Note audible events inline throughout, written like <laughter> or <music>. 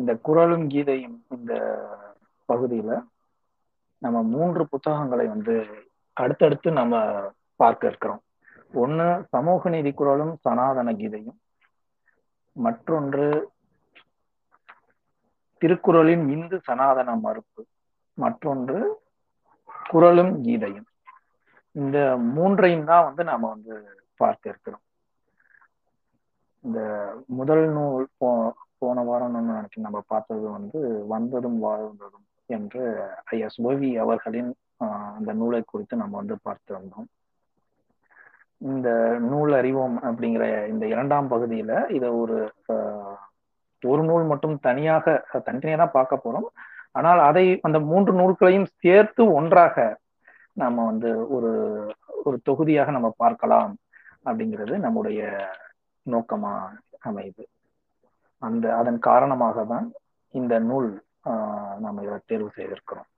இந்த குரலும் கீதையும் இந்த பகுதியில நம்ம மூன்று புத்தகங்களை வந்து அடுத்தடுத்து நம்ம பார்க்க இருக்கிறோம். ஒண்ணு சமூக நீதி குரலும் சனாதன கீதையும் மற்றொன்று திருக்குறளின் இந்து சனாதன மறுப்பு மற்றொன்று குரலும் கீதையும். இந்த மூன்றையும் தான் வந்து நாம வந்து பார்க்க இருக்கிறோம். இந்த முதல் நூல் போ போன வாரம் நினைச்சு நம்ம பார்த்தது வந்து வந்ததும் வாழ்ந்ததும் என்று ஐயா ஓவி அவர்களின் அந்த நூலை குறித்து நம்ம வந்து பார்த்து வந்தோம் இந்த நூல் அறிவோம் அப்படிங்கிற இந்த இரண்டாம் பகுதியில இதை ஒரு ஒரு நூல் மட்டும் தனியாக தனித்தனியாக தான் பார்க்க போறோம். ஆனால் அதை அந்த மூன்று நூல்களையும் சேர்த்து ஒன்றாக நாம வந்து ஒரு ஒரு தொகுதியாக நம்ம பார்க்கலாம் அப்படிங்கிறது நம்முடைய நோக்கமா அமையுது. அந்த அதன் காரணமாக தான் இந்த நூல் நம்ம இதை தேர்வு செய்திருக்கிறோம்.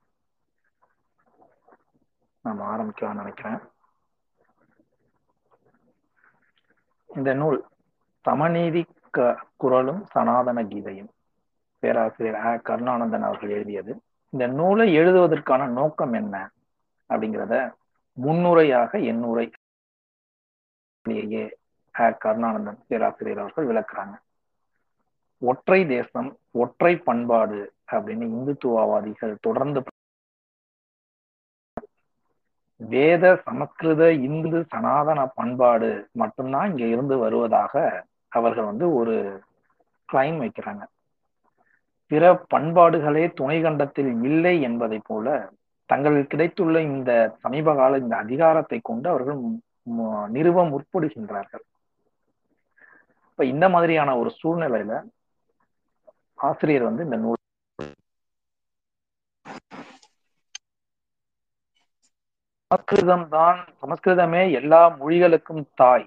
நாம் ஆரம்பிக்கலாம் நினைக்கிறேன். இந்த நூல் சமநீதி க குரலும் சனாதன கீதையும். பேராசிரியர் ஆ கருணானந்தன் அவர்கள் எழுதியது. இந்த நூலை எழுதுவதற்கான நோக்கம் என்ன? அப்படிங்கிறத முன்னுரையாக எண்ணுரை. கருணானந்தன் பேராசிரியர் அவர்கள் விளக்குறாங்க. ஒற்றை தேசம் ஒற்றை பண்பாடு அப்படின்னு இந்துத்துவவாதிகள் தொடர்ந்து வேத சமஸ்கிருத இந்து சனாதன பண்பாடு மட்டும்தான் இங்க இருந்து வருவதாக அவர்கள் வந்து ஒரு கிளைம் வைக்கிறாங்க. பிற பண்பாடுகளே துணை கண்டத்தில் இல்லை என்பதை போல தங்கள் கிடைத்துள்ள இந்த சமீப கால இந்த அதிகாரத்தை கொண்டு அவர்கள் நிறுவ முற்படுகின்றார்கள். இப்ப இந்த மாதிரியான ஒரு சூழ்நிலையில ஆசிரியர் வந்து இந்த நூல் சமஸ்கிருதம் தான் சமஸ்கிருதமே எல்லா மொழிகளுக்கும் தாய்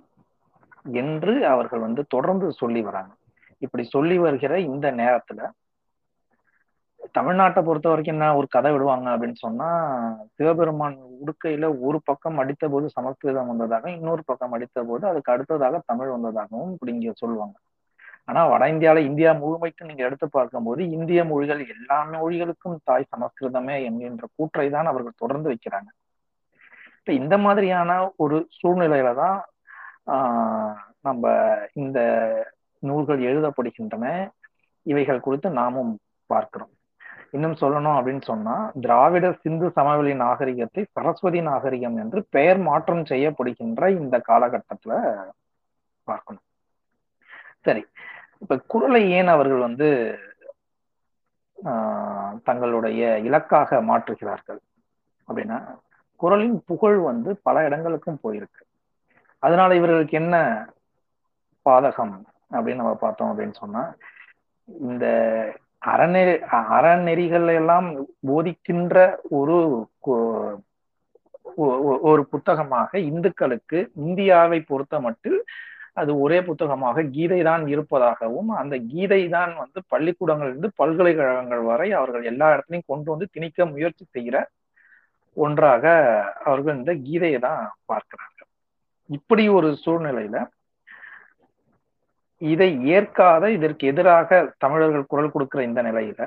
என்று அவர்கள் வந்து தொடர்ந்து சொல்லி வராங்க. இப்படி சொல்லி வருகிற இந்த நேரத்துல தமிழ்நாட்டை பொறுத்த வரைக்கும் என்ன ஒரு கதை விடுவாங்க அப்படின்னு சொன்னா சிவபெருமான் உடுக்கையில ஒரு பக்கம் அடித்த போது சமஸ்கிருதம் வந்ததாக இன்னொரு பக்கம் அடித்த போது அதுக்கு அடுத்ததாக தமிழ் வந்ததாகவும் இப்படி இங்க சொல்லுவாங்க. ஆனா வட இந்தியால இந்தியா முழுமைக்கும் நீங்க எடுத்து பார்க்கும்போது இந்திய மொழிகள் எல்லா மொழிகளுக்கும் தாய் சமஸ்கிருதமே என்கின்ற கூற்றை தான் அவர்கள் தொடர்ந்து வைக்கிறாங்க. இப்ப இந்த மாதிரியான ஒரு சூழ்நிலையில தான் ஆஹ் நம்ம இந்த நூல்கள் எழுதப்படுகின்றன. இவைகள் குறித்து நாமும் பார்க்கிறோம். இன்னும் சொல்லணும் அப்படின்னு சொன்னா திராவிட சிந்து சமவெளி நாகரிகத்தை சரஸ்வதி நாகரிகம் என்று பெயர் மாற்றம் செய்யப்படுகின்ற இந்த காலகட்டத்துல பார்க்கணும். சரி. இப்ப குரலை ஏன் அவர்கள் வந்து ஆஹ் தங்களுடைய இலக்காக மாற்றுகிறார்கள்? அப்படின்னா குரலின் புகழ் வந்து பல இடங்களுக்கும் போயிருக்கு. அதனால இவர்களுக்கு என்ன பாதகம் அப்படின்னு நம்ம பார்த்தோம் அப்படின்னு சொன்னா இந்த அறநெறி அறநெறிகள் எல்லாம் போதிக்கின்ற ஒரு ஒரு புத்தகமாக இந்துக்களுக்கு இந்தியாவை பொறுத்த மட்டும் அது ஒரே புத்தகமாக கீதை தான் இருப்பதாகவும் அந்த கீதை தான் வந்து பள்ளிக்கூடங்களிலிருந்து பல்கலைக்கழகங்கள் வரை அவர்கள் எல்லா இடத்துலையும் கொண்டு வந்து திணிக்க முயற்சி செய்கிற ஒன்றாக அவர்கள் இந்த கீதையை தான் பார்க்கிறாங்க இப்படி ஒரு சூழ்நிலையில இதை ஏற்காத இதற்கு எதிராக தமிழர்கள் குரல் கொடுக்கிற இந்த நிலையில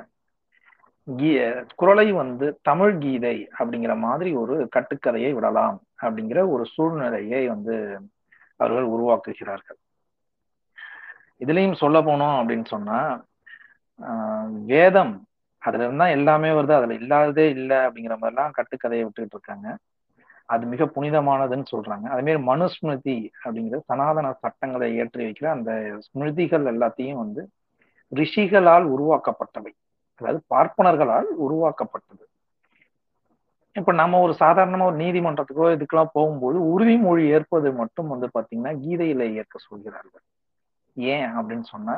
கீ குரலை வந்து தமிழ் கீதை அப்படிங்கிற மாதிரி ஒரு கட்டுக்கதையை விடலாம் அப்படிங்கிற ஒரு சூழ்நிலையை வந்து அவர்கள் உருவாக்குகிறார்கள். இதுலயும் சொல்ல போனோம் அப்படின்னு சொன்னா வேதம் அதுல இருந்தா எல்லாமே வருது. அதுல இல்லாததே இல்லை அப்படிங்கிற மாதிரிலாம் கட்டுக்கதையை விட்டுட்டு இருக்காங்க. அது மிக புனிதமானதுன்னு சொல்றாங்க. அதே மாதிரி மனுஸ்மிருதி அப்படிங்கிற சனாதன சட்டங்களை ஏற்றி வைக்கிற அந்த ஸ்மிருதிகள் எல்லாத்தையும் வந்து ரிஷிகளால் உருவாக்கப்பட்டவை. அதாவது பார்ப்பனர்களால் உருவாக்கப்பட்டது. இப்ப நம்ம ஒரு சாதாரணமா ஒரு நீதிமன்றத்துக்கோ இதுக்கெல்லாம் போகும்போது உறுதிமொழி ஏற்பது மட்டும் வந்து பாத்தீங்கன்னா கீதையில ஏற்க சொல்கிறார்கள். ஏன் அப்படின்னு சொன்னா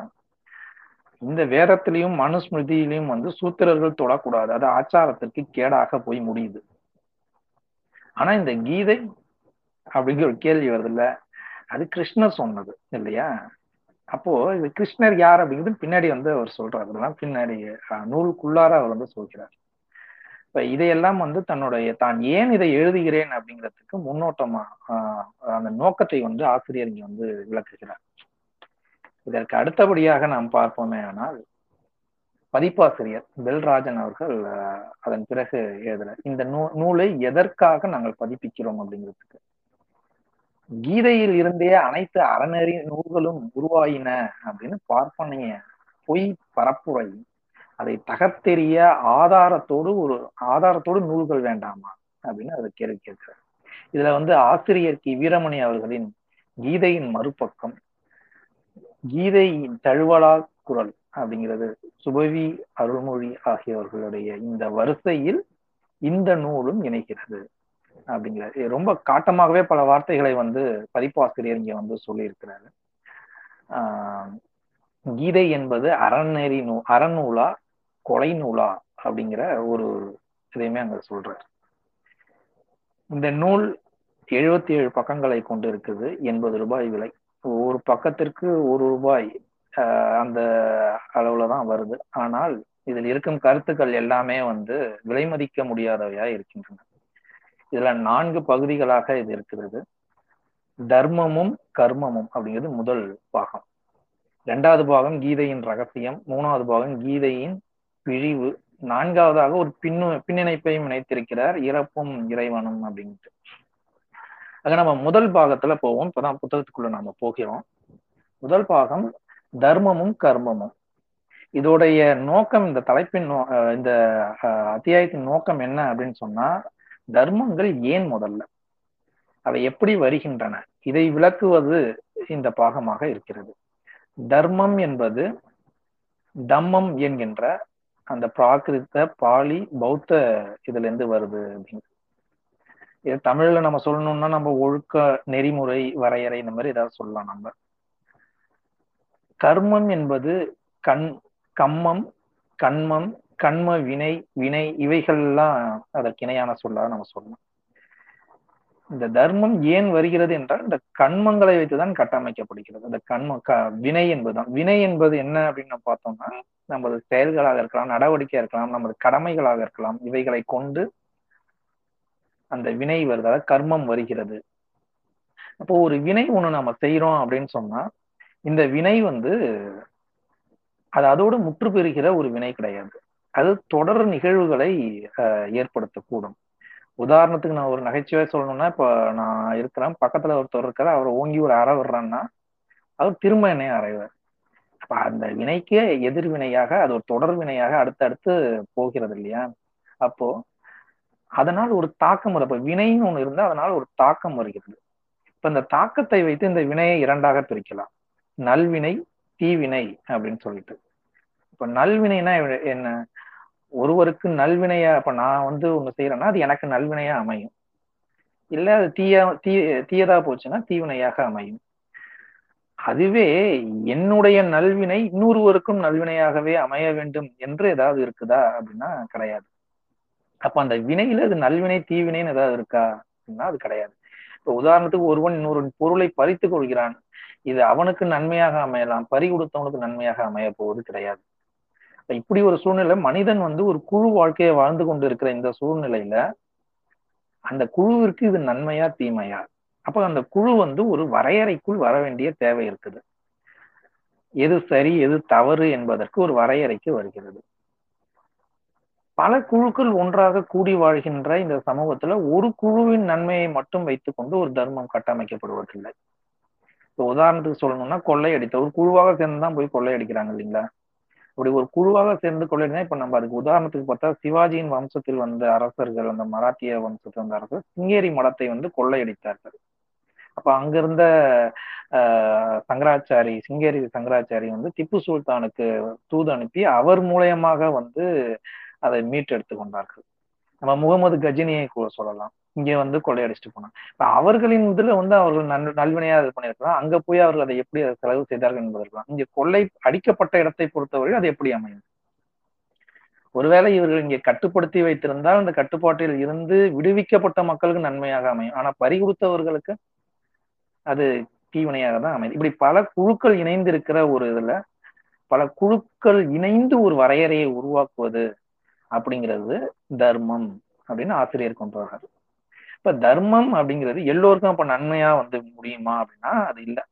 இந்த வேதத்திலையும் மனுஸ்மிருதியிலையும் வந்து சூத்திரர்கள் தொடக்கூடாது. அது ஆச்சாரத்திற்கு கேடாக போய் முடியுது. ஆனா இந்த கீதை அப்படிங்கிற ஒரு கேள்வி வருது இல்ல அது கிருஷ்ணர் சொன்னது இல்லையா? அப்போ இது கிருஷ்ணர் யார் அப்படிங்கிறது பின்னாடி வந்து அவர் சொல்றாரு. அதெல்லாம் பின்னாடி நூலுக்குள்ளார அவர் வந்து சொல்கிறார். இப்ப இதையெல்லாம் வந்து தன்னுடைய தான் ஏன் இதை எழுதுகிறேன் அப்படிங்கிறதுக்கு முன்னோட்டமா அந்த நோக்கத்தை வந்து ஆசிரியர் இங்க வந்து விளக்குகிறார். இதற்கு அடுத்தபடியாக நாம் பார்ப்போமே ஆனால் பதிப்பாசிரியர் பெல்ராஜன் அவர்கள் அஹ், அதன் பிறகு எழுதுறார் இந்த நூ நூலை எதற்காக நாங்கள் பதிப்பிக்கிறோம் அப்படிங்கிறதுக்கு. கீதையில் இருந்தே அனைத்து அறநெறி நூல்களும் உருவாயின அப்படின்னு பார்ப்பனைய பொய் பரப்புரை அதை தகர்த்தெறிய ஆதாரத்தோடு ஒரு ஆதாரத்தோடு நூல்கள் வேண்டாமா? அப்படின்னு அதை கேள்வி கேட்கிறார். இதுல வந்து ஆசிரியர் கி. வீரமணி அவர்களின் கீதையின் மறுபக்கம். கீதையின் தழுவலா குரல் அப்படிங்கிறது சுபவி அருள்மொழி ஆகியவர்களுடைய இந்த வரிசையில் இந்த நூலும் இணைகிறது அப்படிங்கிறது ரொம்ப காட்டமாகவே பல வார்த்தைகளை வந்து பதிப்பாசிரியர் இங்க வந்து சொல்லியிருக்கிறாரு. ஆஹ் கீதை என்பது அறநெறி நூ அறநூலா கொலை நூலா அப்படிங்கிற ஒரு இதையுமே அங்க சொல்றார். இந்த நூல் எழுபத்தி ஏழு பக்கங்களை கொண்டு இருக்குது எண்பது ரூபாய் விலை. ஒரு பக்கத்திற்கு ஒரு ரூபாய் அந்த அளவுல தான் வருது. ஆனால் இதில் இருக்கும் கருத்துக்கள் எல்லாமே வந்து விலை மதிக்க முடியாதவையா இருக்கின்றன. இதுல நான்கு பகுதிகளாக இது இருக்கிறது. தர்மமும் கர்மமும் அப்படிங்கிறது முதல் பாகம். இரண்டாவது பாகம் கீதையின் ரகசியம். மூணாவது பாகம் கீதையின் பிழிவு. நான்காவதாக ஒரு பின்னு பின்னிணைப்பையும் இணைத்திருக்கிறார் இறப்பும் இறைவனும் அப்படின்ட்டு. ஆக நம்ம முதல் பாகத்துல போவோம். இப்பதான் புத்தகத்துக்குள்ள நாம போகிறோம். முதல் பாகம் தர்மமும் கர்மமும். இதோடைய நோக்கம் இந்த தலைப்பின் நோ அஹ் இந்த அத்தியாயத்தின் நோக்கம் என்ன அப்படின்னு சொன்னா தர்மங்கள் ஏன் முதல்ல? அவை எப்படி வருகின்றன? இதை விளக்குவது இந்த பாகமாக இருக்கிறது. தர்மம் என்பது தம்மம் என்கின்ற அந்த பிராகிருத பாலி பௌத்த இதுல இருந்து வருது அப்படின்னு. இது தமிழ்ல நம்ம சொல்லணும்னா நம்ம ஒழுக்க நெறிமுறை வரையறை இந்த மாதிரி ஏதாவது சொல்லலாம் நம்ம. கர்மம் என்பது கண் கம்மம் கண்மம் கண்ம வினை வினை இவைகள்லாம் அதற்கு இணையான சொல்லாக நம்ம சொல்லலாம் இந்த தர்மம் ஏன் வருகிறது என்றால் இந்த கண்மங்களை வைத்துதான் கட்டமைக்கப்படுகிறது. இந்த கண்ம க வினை என்பதுதான். வினை என்பது என்ன அப்படின்னு நம்ம பார்த்தோம்னா நமது செயல்களாக இருக்கலாம் நடவடிக்கையா இருக்கலாம் நமது கடமைகளாக இருக்கலாம் இவைகளை கொண்டு அந்த வினை வருது அதாவது கர்மம் வருகிறது. அப்போ ஒரு வினை ஒண்ணு நம்ம செய்யறோம் அப்படின்னு சொன்னா இந்த வினை வந்து அது அதோடு முற்று பெறுகிற ஒரு வினை கிடையாது. அது தொடர் நிகழ்வுகளை அஹ், ஏற்படுத்தக்கூடும். உதாரணத்துக்கு நான் ஒரு நகைச்சுவை சொல்லணும்னா இப்போ நான் இருக்கிறேன். பக்கத்துல ஒருத்தர் இருக்காரு. அவர் ஓங்கி ஒரு அற விடுறான்னா அவர் திரும்ப என்னைய அறைவார். அப்ப அந்த வினைக்கு எதிர்வினையாக அது ஒரு தொடர் வினையாக அடுத்தடுத்து போகிறது இல்லையா? அப்போ அதனால் ஒரு தாக்கம் வரும் அப்ப வினைன்னு ஒண்ணு இருந்தா அதனால ஒரு தாக்கம் வருகிறது. இப்ப இந்த தாக்கத்தை வைத்து இந்த வினையை இரண்டாக பிரிக்கலாம். நல்வினை தீவினை அப்படின்னு சொல்லிட்டு. இப்ப நல்வினைனா என்ன? ஒருவருக்கு நல்வினையா இப்ப நான் வந்து ஒண்ணு செய்யறேன்னா அது எனக்கு நல்வினையா அமையும். இல்ல அது தீய தீ தீயதா போச்சுன்னா தீவினையாக அமையும். அதுவே என்னுடைய நல்வினை இன்னொருவருக்கும் நல்வினையாகவே அமைய வேண்டும் என்று ஏதாவது இருக்குதா அப்படின்னா கிடையாது. அப்ப அந்த வினையில அது நல்வினை தீவினைன்னு ஏதாவது இருக்கா அப்படின்னா அது கிடையாது. இப்ப உதாரணத்துக்கு ஒருவன் இன்னொரு பொருளை பறித்து கொள்கிறான். இது அவனுக்கு நன்மையாக அமையலாம் பறி கொடுத்தவனுக்கு நன்மையாக அமைய போவது கிடையாது. இப்படி ஒரு சூழ்நிலை மனிதன் வந்து ஒரு குழு வாழ்க்கையை வாழ்ந்து கொண்டு இருக்கிற இந்த சூழ்நிலையில அந்த குழுவிற்கு இது நன்மையா தீமையா? அப்ப அந்த குழு வந்து ஒரு வரையறைக்குள் வர வேண்டிய தேவை இருக்குது. எது சரி எது தவறு என்பதற்கு ஒரு வரையறைக்கு வருகிறது. பல குழுக்கள் ஒன்றாக கூடி வாழ்கின்ற இந்த சமூகத்துல ஒரு குழுவின் நன்மையை மட்டும் வைத்துக்கொண்டு ஒரு தர்மம் கட்டமைக்கப்படுவதில்லை. இப்போ உதாரணத்துக்கு சொல்லணும்னா கொள்ளையடித்த ஒரு குழுவாக சேர்ந்து தான் போய் கொள்ளையடிக்கிறாங்க இல்லைங்களா? அப்படி ஒரு குழுவாக சேர்ந்து கொள்ளையடினா இப்ப நம்ம அதுக்கு உதாரணத்துக்கு பார்த்தா சிவாஜியின் வம்சத்தில் வந்த அரசர்கள் அந்த மராத்திய வம்சத்தில் வந்த அரசர் சிங்கேரி மடத்தை வந்து கொள்ளையடித்தார்கள். அப்ப அங்கிருந்த ஆஹ் சங்கராச்சாரி சிங்கேரி சங்கராச்சாரி வந்து திப்பு சுல்தானுக்கு தூது அனுப்பி அவர் மூலயமாக வந்து அதை மீட்டெடுத்து கொண்டார்கள். நம்ம முகமது கஜினியை கூட சொல்லலாம். இங்க வந்து கொள்ளையடிச்சிட்டு போனாங்க இப்ப அவர்களின் இதுல வந்து அவர்கள் நன் நல்வினையா இது பண்ணியிருக்கலாம். அங்க போய் அவர்கள் அதை எப்படி அதை செலவு செய்தார்கள் என்பதற்கலாம் இங்க கொள்ளை அடிக்கப்பட்ட இடத்தை பொறுத்தவரை அது எப்படி அமையும்? ஒருவேளை இவர்கள் இங்கே கட்டுப்படுத்தி வைத்திருந்தால் அந்த கட்டுப்பாட்டில் இருந்து விடுவிக்கப்பட்ட மக்களுக்கு நன்மையாக அமையும். ஆனா பறி கொடுத்தவர்களுக்கு அது தீவினையாக தான் அமையும். இப்படி பல குழுக்கள் இணைந்து இருக்கிற ஒரு இதுல பல குழுக்கள் இணைந்து ஒரு வரையறையை உருவாக்குவது அப்படிங்கிறது தர்மம் அப்படின்னு ஆசிரியர் கொண்டு வர்றாரு. இப்ப தர்மம் அப்படிங்கிறது எல்லோருக்கும் அப்ப நன்மையா வந்து முடியுமா அப்படின்னா அது இல்லை.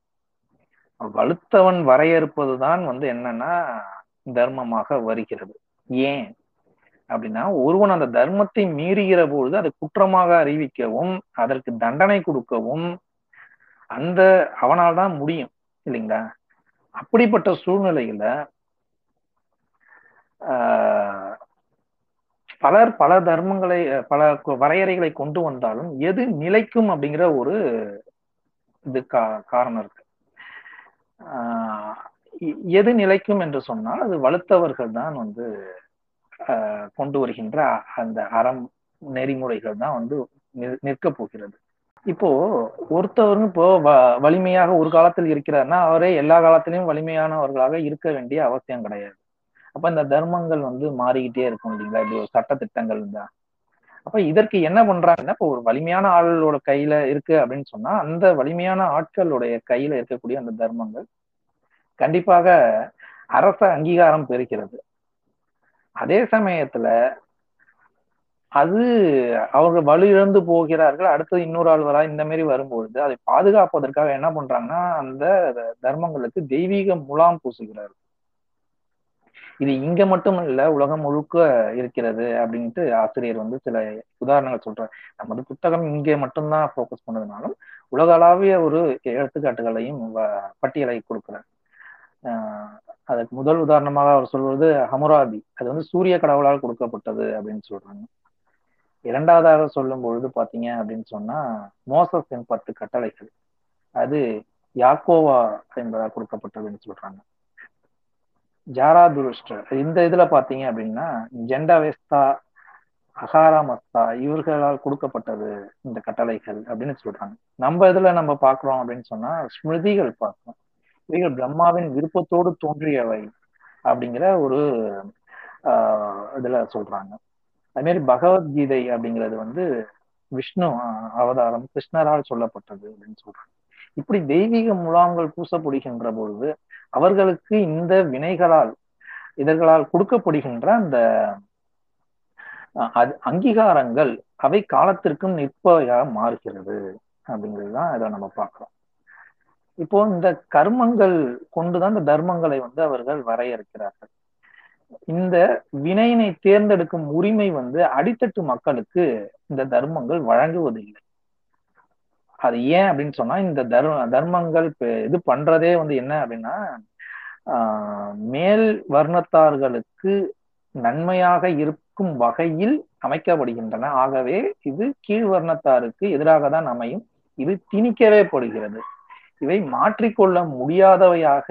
வலுத்தவன் வரையறுப்பதுதான் வந்து என்னன்னா தர்மமாக வருகிறது. ஏன் அப்படின்னா ஒருவன் அந்த தர்மத்தை மீறுகிற பொழுது அதை குற்றமாக அறிவிக்கவும் அதற்கு தண்டனை கொடுக்கவும் அந்த அவனால் தான் முடியும் இல்லைங்களா? அப்படிப்பட்ட சூழ்நிலையில ஆஹ் பலர் பல தர்மங்களை பல வரையறைகளை கொண்டு வந்தாலும் எது நிலைக்கும் அப்படிங்கிற ஒரு இது கா காரணம் இருக்கு. ஆஹ் எது நிலைக்கும் என்று சொன்னால் அது வலுத்தவர்கள் தான் வந்து கொண்டு வருகின்ற அந்த அறம் நெறிமுறைகள் தான் வந்து நிற்க போகிறது. இப்போ ஒருத்தவரும் இப்போ வலிமையாக ஒரு காலத்தில் இருக்கிறார்னா அவரே எல்லா காலத்திலையும் வலிமையானவர்களாக இருக்க வேண்டிய அவசியம் கிடையாது. அப்ப இந்த தர்மங்கள் வந்து மாறிக்கிட்டே இருக்கும் இல்லைங்களா? இப்படி ஒரு சட்ட திட்டங்கள் தான் அப்ப இதற்கு என்ன பண்றாங்கன்னா இப்போ ஒரு வலிமையான ஆளோட கையில இருக்கு அப்படின்னு சொன்னா அந்த வலிமையான ஆட்களுடைய கையில இருக்கக்கூடிய அந்த தர்மங்கள் கண்டிப்பாக அரச அங்கீகாரம் பெறுகிறது. அதே சமயத்துல அது அவங்க வலு இழந்து போகிறார்கள் அடுத்தது இன்னொரு ஆள் வரா இந்த மாதிரி வரும்பொழுது அதை பாதுகாப்பதற்காக என்ன பண்றாங்கன்னா அந்த தர்மங்களுக்கு தெய்வீக முலாம் பூசுகிறார்கள். இது இங்க மட்டும் இல்ல உலகம் முழுக்க இருக்கிறது அப்படின்ட்டு ஆசிரியர் வந்து சில உதாரணங்கள் சொல்றாரு. நமது புத்தகம் இங்கே மட்டும்தான் ஃபோக்கஸ் பண்ணதுனாலும் உலகளாவிய ஒரு எடுத்துக்காட்டுகளையும் பட்டியலை கொடுக்கிறார். அதுக்கு முதல் உதாரணமாக அவர் சொல்வது ஹமுராபி அது வந்து சூரிய கடவுளால் கொடுக்கப்பட்டது அப்படின்னு சொல்றாங்க. இரண்டாவதாக சொல்லும் பொழுது பாத்தீங்க அப்படின்னு சொன்னா மோசஸின் பத்து கட்டளைகள். அது யாக்கோவா என்பதால் கொடுக்கப்பட்டதுன்னு சொல்றாங்க. ஜாராதுருஷ்டர் இந்த இதுல பாத்தீங்க அப்படின்னா ஜெண்டாவேஸ்தா அகாரா மஸ்தா இவர்களால் கொடுக்கப்பட்டது இந்த கட்டளைகள் அப்படின்னு சொல்றாங்க. நம்ம இதுல நம்ம பாக்குறோம் அப்படின்னு சொன்னா ஸ்மிருதிகள் பார்க்கிறோம் இவைகள் பிரம்மாவின் விருப்பத்தோடு தோன்றியவை அப்படிங்கிற ஒரு ஆஹ் இதுல சொல்றாங்க. அதே மாதிரி பகவத்கீதை அப்படிங்கிறது வந்து விஷ்ணு அவதாரம் கிருஷ்ணரால் சொல்லப்பட்டது அப்படின்னு சொல்றாங்க. இப்படி தெய்வீக முலாம்கள் பூசப்படுகின்ற பொழுது அவர்களுக்கு இந்த வினைகளால் இதர்களால் கொடுக்கப்படுகின்ற அந்த அங்கீகாரங்கள் அவை காலத்திற்கும் நிற்பவையாக மாறுகிறது அப்படிங்கிறதுதான் இதை நம்ம பார்க்கிறோம். இப்போ இந்த கர்மங்கள் கொண்டுதான் இந்த தர்மங்களை வந்து அவர்கள் வரையறுக்கிறார்கள். இந்த வினையினை தேர்ந்தெடுக்கும் உரிமை வந்து அடித்தட்டு மக்களுக்கு இந்த தர்மங்கள் வழங்குவதில்லை. அது ஏன் அப்படின்னு சொன்னா இந்த தர்ம தர்மங்கள் இது பண்றதே வந்து என்ன அப்படின்னா ஆஹ் மேல் வர்ணத்தார்களுக்கு நன்மையாக இருக்கும் வகையில் அமைக்கப்படுகின்றன. ஆகவே இது கீழ் வர்ணத்தாருக்கு எதிராக தான் அமையும். இது திணிக்கவே படுகிறது. இவை மாற்றிக்கொள்ள முடியாதவையாக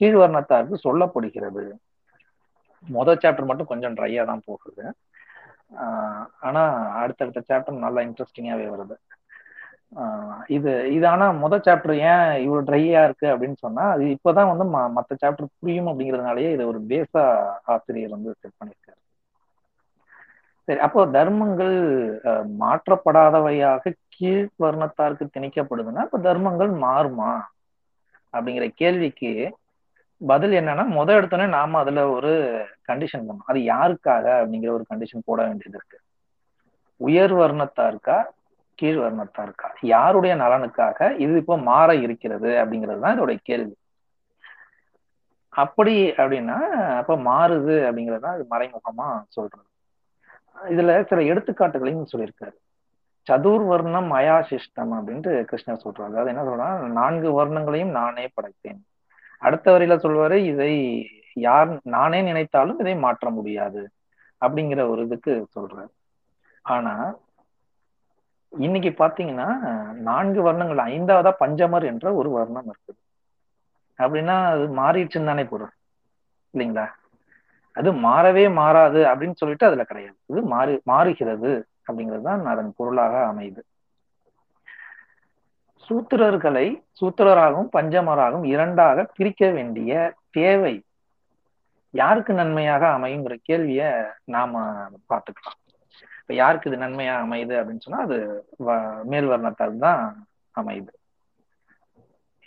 கீழ்வர்ணத்தாருக்கு சொல்லப்படுகிறது. முதல் சாப்டர் மட்டும் கொஞ்சம் ட்ரையா தான் போகுது. ஆனா அடுத்தடுத்த சாப்டர் நல்லா இன்ட்ரெஸ்டிங்காவே வருது. இது இது ஆனா முத சாப்டர் ஏன் இவ்வளவு ட்ரையா இருக்கு அப்படின்னு சொன்னா அது இப்பதான் வந்து மத்த சாப்டர் புரியும் அப்படிங்கிறதுனாலயே இதை ஒரு பேஸா ஆசிரியர் வந்து செட் பண்ணியிருக்காரு. சரி அப்போ தர்மங்கள் மாற்றப்படாதவையாக கீழ் வர்ணத்தாருக்கு திணிக்கப்படுதுன்னா இப்ப தர்மங்கள் மாறுமா? அப்படிங்கிற கேள்விக்கு பதில் என்னன்னா முத எடுத்தோடனே நாம அதுல ஒரு கண்டிஷன் பண்ணோம் அது யாருக்காக அப்படிங்கிற ஒரு கண்டிஷன் போட வேண்டியது இருக்கு. உயர் வர்ணத்தாருக்கா கீழ் வர்ணத்தாருக்கா யாருடைய நலனுக்காக இது இப்போ மாற இருக்கிறது அப்படிங்கிறது தான் இதோடைய கேள்வி. அப்படி அப்படின்னா அப்ப மாறுது அப்படிங்கிறது தான் அது மறைமுகமா சொல்றது. இதுல சில எடுத்துக்காட்டுகளையும் சொல்லியிருக்காரு. சதுர் வர்ணம் மயா சிஷ்டம் அப்படின்ட்டு கிருஷ்ணர் சொல்றாரு. அதாவது என்ன சொல்றா நான்கு வர்ணங்களையும் நானே படைத்தேன். அடுத்த வரையில சொல்வாரு இதை யார் நானே நினைத்தாலும் இதை மாற்ற முடியாது அப்படிங்கிற ஒரு இதுக்கு சொல்றாரு. ஆனா இன்னைக்கு பாத்தீங்கன்னா நான்கு வர்ணங்கள் ஐந்தாவதா பஞ்சமர் என்ற ஒரு வர்ணம் இருக்குது. அப்படின்னா அது மாறிடுச்சுன்னு தானே பொருள். இல்லைங்களா? அது மாறவே மாறாது அப்படின்னு சொல்லிட்டு அதுல கிடையாது. இது மாறி மாறுகிறது அப்படிங்கிறது தான் அதன் பொருளாக அமையுது. சூத்திரர்களை சூத்திரராகவும் பஞ்சமராகவும் இரண்டாக பிரிக்க வேண்டிய தேவை யாருக்கு நன்மையாக அமையுங்கிற கேள்விய நாம பார்த்துக்கலாம். இப்ப யாருக்கு இது நன்மையா அமையுது அப்படின்னு சொன்னா அது மேல் வர்ணத்தால் தான் அமையுது.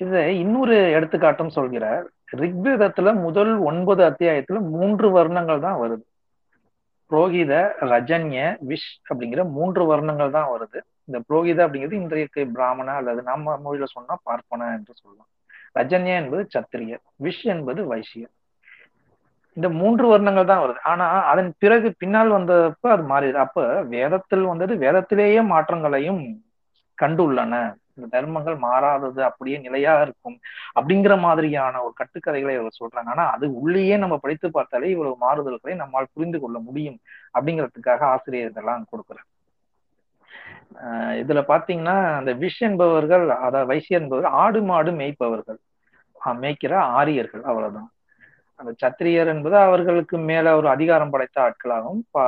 இது இன்னொரு எடுத்துக்காட்டும் சொல்கிறார். ரிக்வேதத்துல முதல் ஒன்பது அத்தியாயத்துல மூன்று வர்ணங்கள் தான் வருது. புரோகித ரஜன்ய விஷ் அப்படிங்கிற மூன்று வர்ணங்கள் தான் வருது. இந்த புரோகித அப்படிங்கிறது இன்றைய பிராமண அல்லது நம்ம மொழியில சொன்னா பார்ப்பன என்று சொல்லலாம். ரஜன்யா என்பது சத்திரியர் விஷ் என்பது வைசியர் இந்த மூன்று வர்ணங்கள் தான் வருது. ஆனா அதன் பிறகு பின்னால் வந்தப்ப அது மாறிடுது. அப்ப வேதத்தில் வந்தது வேதத்திலேயே மாற்றங்களையும் கண்டுள்ளன. இந்த தர்மங்கள் மாறாதது அப்படியே நிலையா இருக்கும் அப்படிங்கிற மாதிரியான ஒரு கட்டுக்கதைகளை இவர் சொல்றாங்க. ஆனா அது உள்ளேயே நம்ம படித்து பார்த்தாலே இவ்வளவு மாறுதல்களை நம்மால் புரிந்து கொள்ள முடியும் அப்படிங்கிறதுக்காக ஆசிரியர் இதெல்லாம் ஆஹ் இதுல பாத்தீங்கன்னா அந்த விஷ் என்பவர்கள் அதாவது வைசியர் என்பவர்கள் ஆடு மாடு மேய்ப்பவர்கள். மேய்க்கிற ஆரியர்கள் அவ்வளவுதான். அந்த சத்திரியர் என்பது அவர்களுக்கு மேல ஒரு அதிகாரம் படைத்த ஆட்களாகவும் பா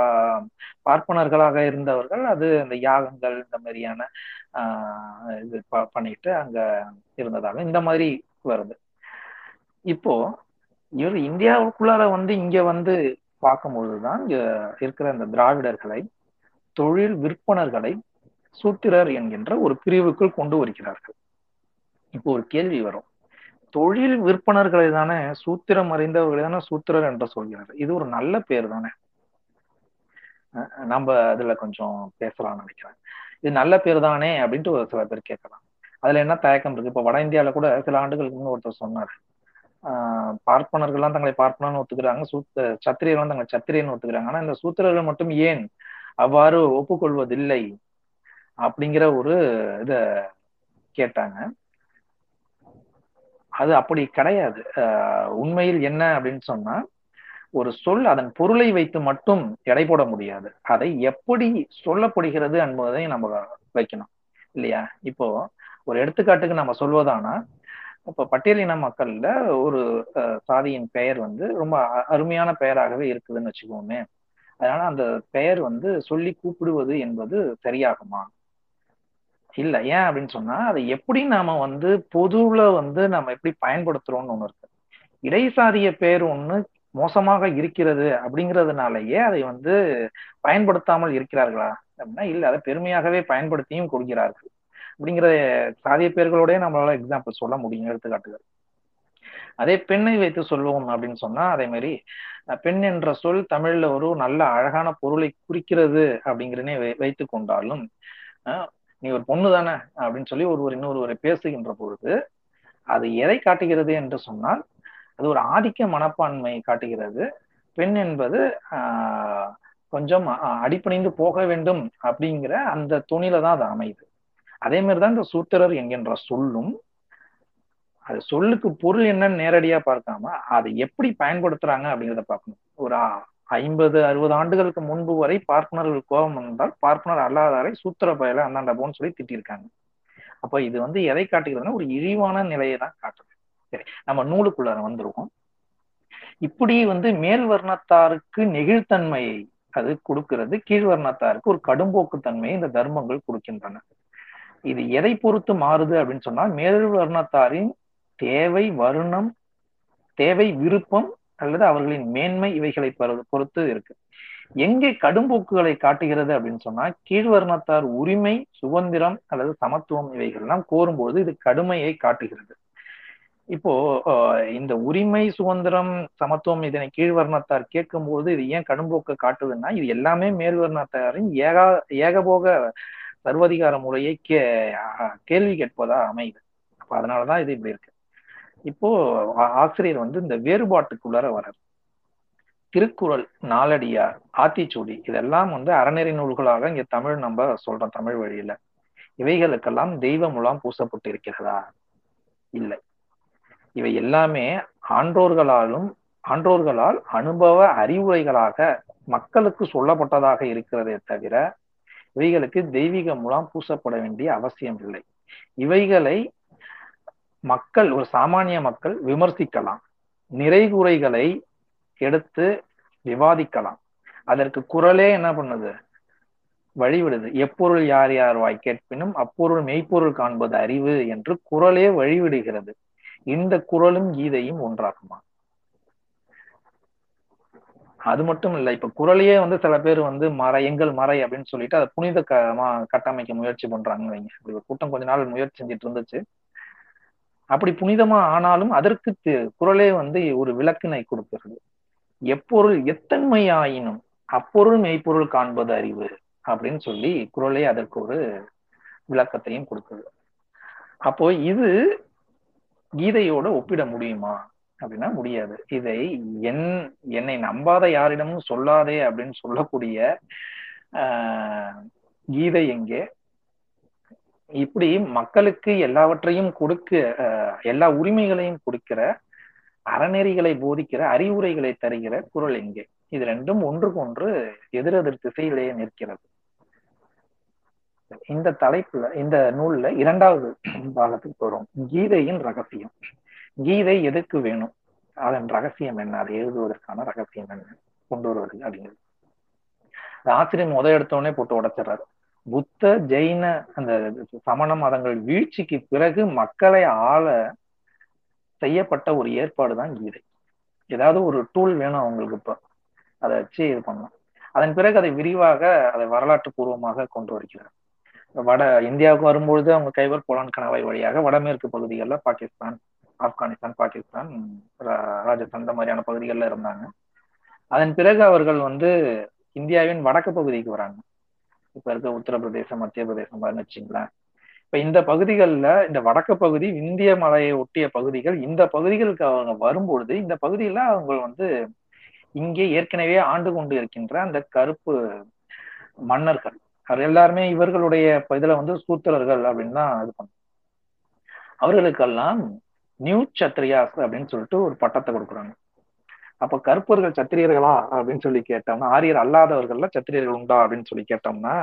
பார்ப்பனர்களாக இருந்தவர்கள் அது அந்த யாகங்கள் இந்த மாதிரியான ஆஹ் இது ப- பண்ணிட்டு அங்க இருந்ததாக இந்த மாதிரி வருது. இப்போ இவர் இந்தியாவுக்குள்ளார வந்து இங்க வந்து பார்க்கும்பொழுதுதான் இங்க இருக்கிற இந்த திராவிடர்களை தொழில் விற்பனர்களை சூத்திரர் என்கின்ற ஒரு பிரிவுக்குள் கொண்டு வருகிறார்கள். இப்போ ஒரு கேள்வி வரும். தொழில் விற்பனர்களை தானே சூத்திரம் அறிந்தவர்களை தானே சூத்திரர் என்று சொல்கிறார். இது ஒரு நல்ல பேர் தானே. நம்ம அதுல கொஞ்சம் பேசலாம்னு நினைக்கிறேன். இது நல்ல பேர் தானே அப்படின்ட்டு ஒரு சில பேர் கேட்கலாம். அதுல என்ன தயக்கம் இருக்கு? இப்ப வட இந்தியால கூட சில ஆண்டுகளுக்கு முன்ன ஒருத்தர் சொன்னார். ஆஹ் பார்ப்பனர்கள்லாம் தங்களை பார்ப்பனர்னு ஒத்துக்கிறாங்க. சூத்த சத்திரியர்கள் தங்களை சத்திரியன்னு ஒத்துக்கிறாங்க. ஆனா இந்த சூத்திரர்கள் மட்டும் ஏன் அவ்வாறு ஒப்புக்கொள்வதில்லை அப்படிங்கிற ஒரு இத கேட்டாங்க. அது அப்படி கிடையாது. ஆஹ் உண்மையில் என்ன அப்படின்னு சொன்னா ஒரு சொல் அதன் பொருளை வைத்து மட்டும் எடை போட முடியாது. அதை எப்படி சொல்லப்படுகிறது என்பதை நம்ம வைக்கணும். இல்லையா? இப்போ ஒரு எடுத்துக்காட்டுக்கு நம்ம சொல்வதானா இப்ப பட்டியலின மக்கள்ல ஒரு அஹ், சாதியின் பெயர் வந்து ரொம்ப அ- அருமையான பெயராகவே இருக்குதுன்னு வச்சுக்கோமே. அதனால அந்த பெயர் வந்து சொல்லி கூப்பிடுவது என்பது சரியாகுமா? இல்ல ஏன் அப்படின்னு சொன்னா அதை எப்படி நாம வந்து பொதுவுல வந்து நம்ம எப்படி பயன்படுத்துறோம்னு ஒண்ணு இருக்கு. இடைசாரிய பேர் ஒண்ணு மோசமாக இருக்கிறது அப்படிங்கிறதுனாலயே அதை வந்து பயன்படுத்தாமல் இருக்கிறார்களா அப்படின்னா இல்ல அதை பெருமையாகவே பயன்படுத்தியும் கொடுக்கிறார்கள் அப்படிங்கிற சாதிய பேர்களோடய நம்மளால எக்ஸாம்பிள் சொல்ல முடியும் எடுத்துக்காட்டுகள். அதே பெண்ணை வைத்து சொல்லுவோம் அப்படின்னு சொன்னா அதே மாதிரி பெண் என்ற சொல் தமிழ்ல ஒரு நல்ல அழகான பொருளை குறிக்கிறது அப்படிங்கிறனே வைத்து கொண்டாலும் நீ ஒரு பொண்ணு தானே அப்படின்னு சொல்லி ஒருவர் இன்னொருவரை பேசுகின்ற பொழுது அது எதை காட்டுகிறது என்று சொன்னால் அது ஒரு ஆதிக்க மனப்பான்மை காட்டுகிறது. பெண் என்பது ஆஹ், கொஞ்சம் அ- போக வேண்டும் அப்படிங்கிற அந்த துணில தான் அது அமையுது. அதே மாதிரி தான் இந்த சூத்திரர் என்கின்ற சொல்லும். அது சொல்லுக்கு பொருள் என்னன்னு நேரடியா பார்க்காம அதை எப்படி பயன்படுத்துறாங்க அப்படிங்கிறத பார்க்கணும். ஒரு ஐம்பது அறுபது ஆண்டுகளுக்கு முன்பு வரை பார்ப்பனர்கள் கோபம் வந்தால் பார்ப்பனர் அல்லாதாரை சூத்திர பயல அந்தாண்ட போன்னு சொல்லி திட்டிருக்காங்க. அப்ப இது வந்து எதை காட்டுகிறதுன்னா ஒரு இழிவான நிலையை தான் காட்டுது. சரி நம்ம நூலுக்குள்ளார வந்துருவோம். இப்படி வந்து மேல் வர்ணத்தாருக்கு நெகிழ்த்தன்மையை அது கொடுக்கிறது கீழ்வர்ணத்தாருக்கு ஒரு கடும்போக்கு தன்மையை இந்த தர்மங்கள் கொடுக்கின்றன. இது எதை பொறுத்து மாறுது அப்படின்னு சொன்னா மேல் வர்ணத்தாரின் தேவை வருணம் தேவை விருப்பம் அல்லது அவர்களின் மேன்மை இவைகளை பொறுத்து இருக்கு. எங்கே கடும்போக்குகளை காட்டுகிறது அப்படின்னு சொன்னா கீழ்வர்ணத்தார் உரிமை சுதந்திரம் அல்லது சமத்துவம் இவைகள்லாம் கோரும்போது இது கடுமையை காட்டுகிறது. இப்போ இந்த உரிமை சுதந்திரம் சமத்துவம் இதனை கீழ்வர்ணத்தார் கேட்கும்போது இது ஏன் கடும்போக்க காட்டுதுன்னா இது எல்லாமே மேல்வர்ணத்தாரின் ஏகா ஏகபோக சர்வதிகார முறையை கே கேள்வி கேட்பதா அமையுது. அப்ப அதனாலதான் இது இப்படி இருக்கு. இப்போ ஆசிரியர் வந்து இந்த வேறுபாட்டுக்குள்ளார வரார் திருக்குறள் நாலடியார் ஆத்திச்சூடி இதெல்லாம் வந்து அறநெறி நூல்களாக இங்க தமிழ் நம்ம சொல்றோம் தமிழ் வழியில. இவைகளுக்கெல்லாம் தெய்வ முலாம் பூசப்பட்டு இருக்கிறதா? இல்லை. இவை எல்லாமே ஆன்றோர்களாலும் ஆன்றோர்களால் அனுபவ அறிவுரைகளாக மக்களுக்கு சொல்லப்பட்டதாக இருக்கிறதே தவிர இவைகளுக்கு தெய்வீக மூலம் பூசப்பட வேண்டிய அவசியம் இல்லை. இவைகளை மக்கள் ஒரு சாமானிய மக்கள் விமர்சிக்கலாம். நிறைகுறைகளை எடுத்து விவாதிக்கலாம். அதற்கு குரலே என்ன பண்ணுது? வழிவிடுது. எப்பொருள் யார் யார் வாய் கேட்பினும் அப்பொருள் மெய்ப்பொருள் காண்பது அறிவு என்று குரலே வழிவிடுகிறது. இந்த குரலும் கீதையும் ஒன்றாகுமா? அது மட்டும் இல்ல இப்ப குரலையே வந்து சில பேர் வந்து மறை எங்கள் மறை அப்படின்னு சொல்லிட்டு அதை புனித கட்டமைக்க முயற்சி பண்றாங்க வைங்க. ஒரு கூட்டம் கொஞ்ச நாள் முயற்சி செஞ்சுட்டு இருந்துச்சு. அப்படி புனிதமா ஆனாலும் அதற்கு குரலே வந்து ஒரு விளக்கினை கொடுக்கிறது. எப்பொருள் எத்தன்மையாயினும் அப்பொருள் மெய்ப்பொருள் காண்பது அறிவு அப்படின்னு சொல்லி குரலே அதற்கு ஒரு விளக்கத்தையும் கொடுக்குது. அப்போ இது கீதையோட ஒப்பிட முடியுமா? அப்படின்னா முடியாது. இதை என் என்னை நம்பாத யாரிடமும் சொல்லாதே அப்படின்னு சொல்லக்கூடிய ஆஹ் கீதை எங்கே? இப்படி மக்களுக்கு எல்லாவற்றையும் கொடுக்க ஆஹ் எல்லா உரிமைகளையும் கொடுக்கிற அறநெறிகளை போதிக்கிற அறிவுரைகளை தருகிற குரல் எங்கே இது ரெண்டும் ஒன்றுக்கொன்று எதிரெதிர் திசையிலேயே நிற்கிறது. இந்த தலைப்புல இந்த நூல்ல இரண்டாவது பாகத்துக்கு போறோம். கீதையின் ரகசியம். கீதை எதுக்கு வேணும்? அதன் ரகசியம் என்ன? அதை எழுதுவதற்கான ரகசியம் என்ன? கொண்டு வருவது அப்படிங்கிறது. ஆசிரியர் முத எடுத்தோடனே போட்டு உடைச்சிடுறாரு. புத்த ஜெயின அந்த சமண மதங்கள் வீழ்ச்சிக்கு பிறகு மக்களை ஆள செய்யப்பட்ட ஒரு ஏற்பாடு தான் கீதை. ஏதாவது ஒரு டூல் வேணும் அவங்களுக்கு இப்போ. அதை வச்சு இது பண்ணலாம். அதன் பிறகு அதை விரிவாக அதை வரலாற்று பூர்வமாக கொண்டு வருகிறார். வட இந்தியாவுக்கு வரும்பொழுது அவங்க கைவர் போலான் கணவாய் வழியாக வடமேற்கு பகுதிகளில் பாகிஸ்தான் ஆப்கானிஸ்தான் பாகிஸ்தான் ராஜஸ்தான் இந்த மாதிரியான பகுதிகளில் இருந்தாங்க. அதன் பிறகு அவர்கள் வந்து இந்தியாவின் வடக்கு பகுதிக்கு வராங்க. இப்ப இருக்க உத்தரப்பிரதேசம் மத்திய பிரதேசம் மாதிரி வச்சுங்களேன். இப்ப இந்த பகுதிகளில் இந்த வடக்கு பகுதி இந்திய மலையை ஒட்டிய பகுதிகள் இந்த பகுதிகளுக்கு அவங்க வரும்பொழுது இந்த பகுதியில அவங்க வந்து இங்கே ஏற்கனவே ஆண்டு கொண்டு இருக்கின்ற அந்த கருப்பு மன்னர்கள். அது எல்லாருமே இவர்களுடைய இதுல வந்து சூத்திரர்கள் அப்படின்னு தான் இது பண்ண அவர்களுக்கெல்லாம் நியூ சத்ரியாஸ் அப்படின்னு சொல்லிட்டு ஒரு பட்டத்தை கொடுக்குறாங்க. அப்ப கருப்பர்கள் சத்திரியர்களா அப்படின்னு சொல்லி கேட்டோம்னா ஆரியர் அல்லாதவர்கள்ல சத்திரியர்கள் உண்டா அப்படின்னு சொல்லி கேட்டோம்னா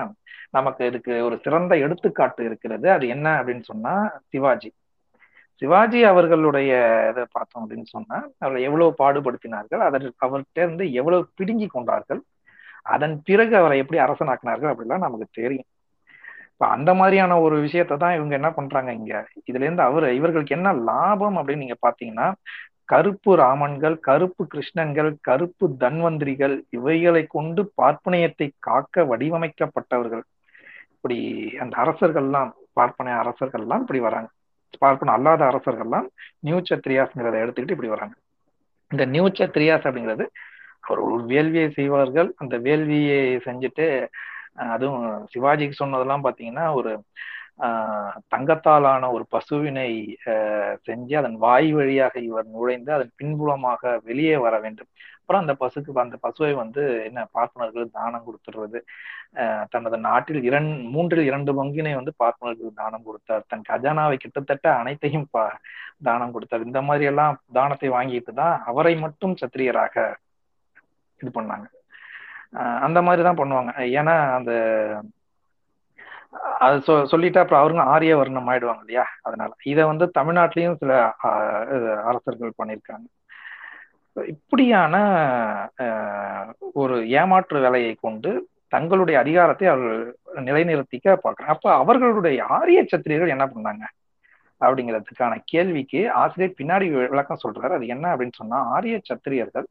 நமக்கு இதுக்கு ஒரு சிறந்த எடுத்துக்காட்டு இருக்கிறது. அது என்ன அப்படின்னு சொன்னா சிவாஜி. சிவாஜி அவர்களுடைய இதை பார்த்தோம் அப்படின்னு சொன்னா அவர்கள் எவ்வளவு பாடுபடுத்தினார்கள் அதற்கு அவர்கிட்ட இருந்து எவ்வளவு பிடுங்கி கொண்டார்கள் அதன் பிறகு அவரை எப்படி அரசனாக்கினார்கள் அப்படிலாம் நமக்கு தெரியும். இப்ப அந்த மாதிரியான ஒரு விஷயத்தை தான் இவங்க என்ன பண்றாங்க இங்க? இதுல இருந்து அவர் இவர்களுக்கு என்ன லாபம் அப்படின்னு நீங்க பாத்தீங்கன்னா கருப்பு ராமன்கள் கருப்பு கிருஷ்ணன்கள் கருப்பு தன்வந்திரிகள் இவைகளை கொண்டு பார்ப்பனையத்தை காக்க வடிவமைக்கப்பட்டவர்கள். இப்படி அந்த அரசர்கள்லாம் பார்ப்பன அரசர்கள்லாம் இப்படி வராங்க. பார்ப்பன அல்லாத அரசர்கள்லாம் நியூ சத்ரியாஸ்ங்கிறத எடுத்துக்கிட்டு இப்படி வராங்க. இந்த நியூ சத்ரியாஸ் அப்படிங்கிறது அவர் ஒரு வேள்வியை செய்வார்கள். அந்த வேள்வியை செஞ்சுட்டு அதுவும் சிவாஜிக்கு சொன்னதெல்லாம் பாத்தீங்கன்னா ஒரு ஆஹ் தங்கத்தாலான ஒரு பசுவினை செஞ்சு அதன் வாய் வழியாக இவர் நுழைந்து அதன் பின்புலமாக வெளியே வர வேண்டும். அப்புறம் அந்த பசுக்கு அந்த பசுவை வந்து என்ன பார்ப்பனர்கள் தானம் கொடுத்துடுறது தனது நாட்டில் இரண்டு மூன்றில் இரண்டு பங்கினை வந்து பார்ப்பனர்களுக்கு தானம் கொடுத்தார். தன் கஜானாவை கிட்டத்தட்ட அனைத்தையும் பா தானம் கொடுத்தார். இந்த மாதிரி எல்லாம் தானத்தை வாங்கிட்டு தான் அவரை மட்டும் சத்திரியராக இது பண்ணாங்க. அந்த மாதிரி தான் பண்ணுவாங்க. ஏன்னா அந்த அது சொ சொல்லிட்டு அப்புறம் அவருங்க ஆரிய வர்ணம் ஆயிடுவாங்க இல்லையா? அதனால. இதை வந்து தமிழ்நாட்டிலையும் சில அரசர்கள் பண்ணியிருக்காங்க. இப்படியான ஒரு ஏமாற்று வேலையை கொண்டு தங்களுடைய அதிகாரத்தை அவர்கள் நிலைநிறுத்திக்க பார்க்குறாங்க. அப்ப அவர்களுடைய ஆரிய சத்திரியர்கள் என்ன பண்ணாங்க? அப்படிங்கிறதுக்கான கேள்விக்கு ஆசிரியர் பின்னாடி விளக்கம் சொல்றாரு. அது என்ன அப்படின்னு சொன்னா ஆரிய சத்திரியர்கள்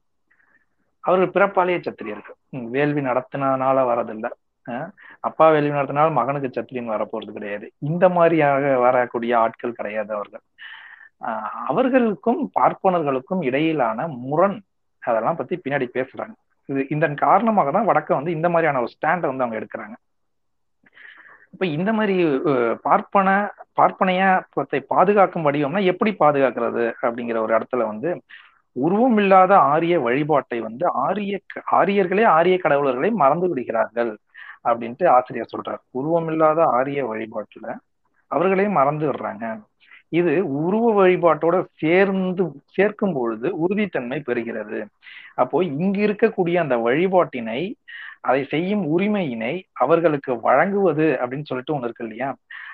அவர்கள் பிறப்பாலேயே சத்திரியர்கள். வேள்வி நடத்தினால வரதில்லை. அப்பா வேள்வி நடத்தினாலும் மகனுக்கு சத்திரியன் வரப்போறது கிடையாது. இந்த மாதிரியாக வரக்கூடிய ஆட்கள் கிடையாது அவர்கள். அவர்களுக்கும் பார்ப்பனர்களுக்கும் இடையிலான முரண் அதெல்லாம் பத்தி பின்னாடி பேசுறாங்க. இது இதன் காரணமாக தான் வடக்க வந்து இந்த மாதிரியான ஒரு ஸ்டாண்டை வந்து அவங்க எடுக்கிறாங்க. இப்ப இந்த மாதிரி பார்ப்பன பார்ப்பனையத்தை பாதுகாக்கும் வடிவம்னா எப்படி பாதுகாக்கிறது அப்படிங்கிற ஒரு இடத்துல வந்து உருவம் இல்லாத ஆரிய வழிபாட்டை வந்து ஆரிய ஆரியர்களே ஆரிய கடவுளர்களை மறந்து விடுகிறார்கள் அப்படின்ட்டு ஆசிரியர் சொல்றார். உருவம் இல்லாத ஆரிய வழிபாட்டுல அவர்களே மறந்து விடுறாங்க. இது உருவ வழிபாட்டோட சேர்ந்து சேர்க்கும் பொழுது உறுதித்தன்மை பெறுகிறது. அப்போ இங்கு இருக்கக்கூடிய அந்த வழிபாட்டினை அதை செய்யும் உரிமையினை அவர்களுக்கு வழங்குவது அப்படின்னு சொல்லிட்டு ஒண்ணு இருக்கு இல்லையா?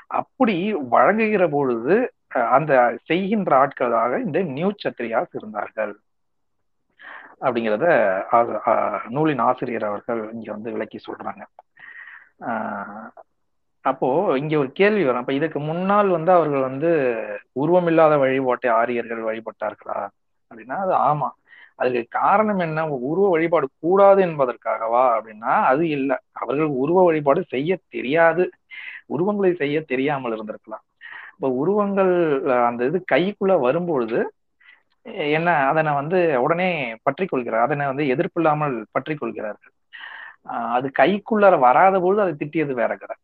அப்படி வழங்குகிற பொழுது அந்த செய்கின்ற ஆட்களாக இந்த நியூ சத்திரியாஸ் இருந்தார்கள். அப்படிங்கிறத நூலின் ஆசிரியர் அவர்கள் இங்க வந்து விளக்கி சொல்றாங்க. அப்போ இங்க ஒரு கேள்வி வரும். அப்ப இதுக்கு முன்னால் வந்து அவர்கள் வந்து உருவமில்லாத வழிபாட்டை ஆரியர்கள் வழிபட்டார்களா? அப்படின்னா அது ஆமா. அதுக்கு காரணம் என்ன? உருவ வழிபாடு கூடாது என்பதற்காகவா? அப்படின்னா அது இல்லை. அவர்கள் உருவ வழிபாடு செய்ய தெரியாது. உருவங்களை செய்ய தெரியாமல் இருந்திருக்கலாம். இப்ப உருவங்கள் அந்த இது கைக்குள்ள வரும்பொழுது என்ன அதனை வந்து உடனே பற்றி கொள்கிறார். அதனை வந்து எதிர்ப்பில்லாமல் பற்றி கொள்கிறார்கள். அது கைக்குள்ளார வராத பொழுது அது திட்டியது வேற கதை.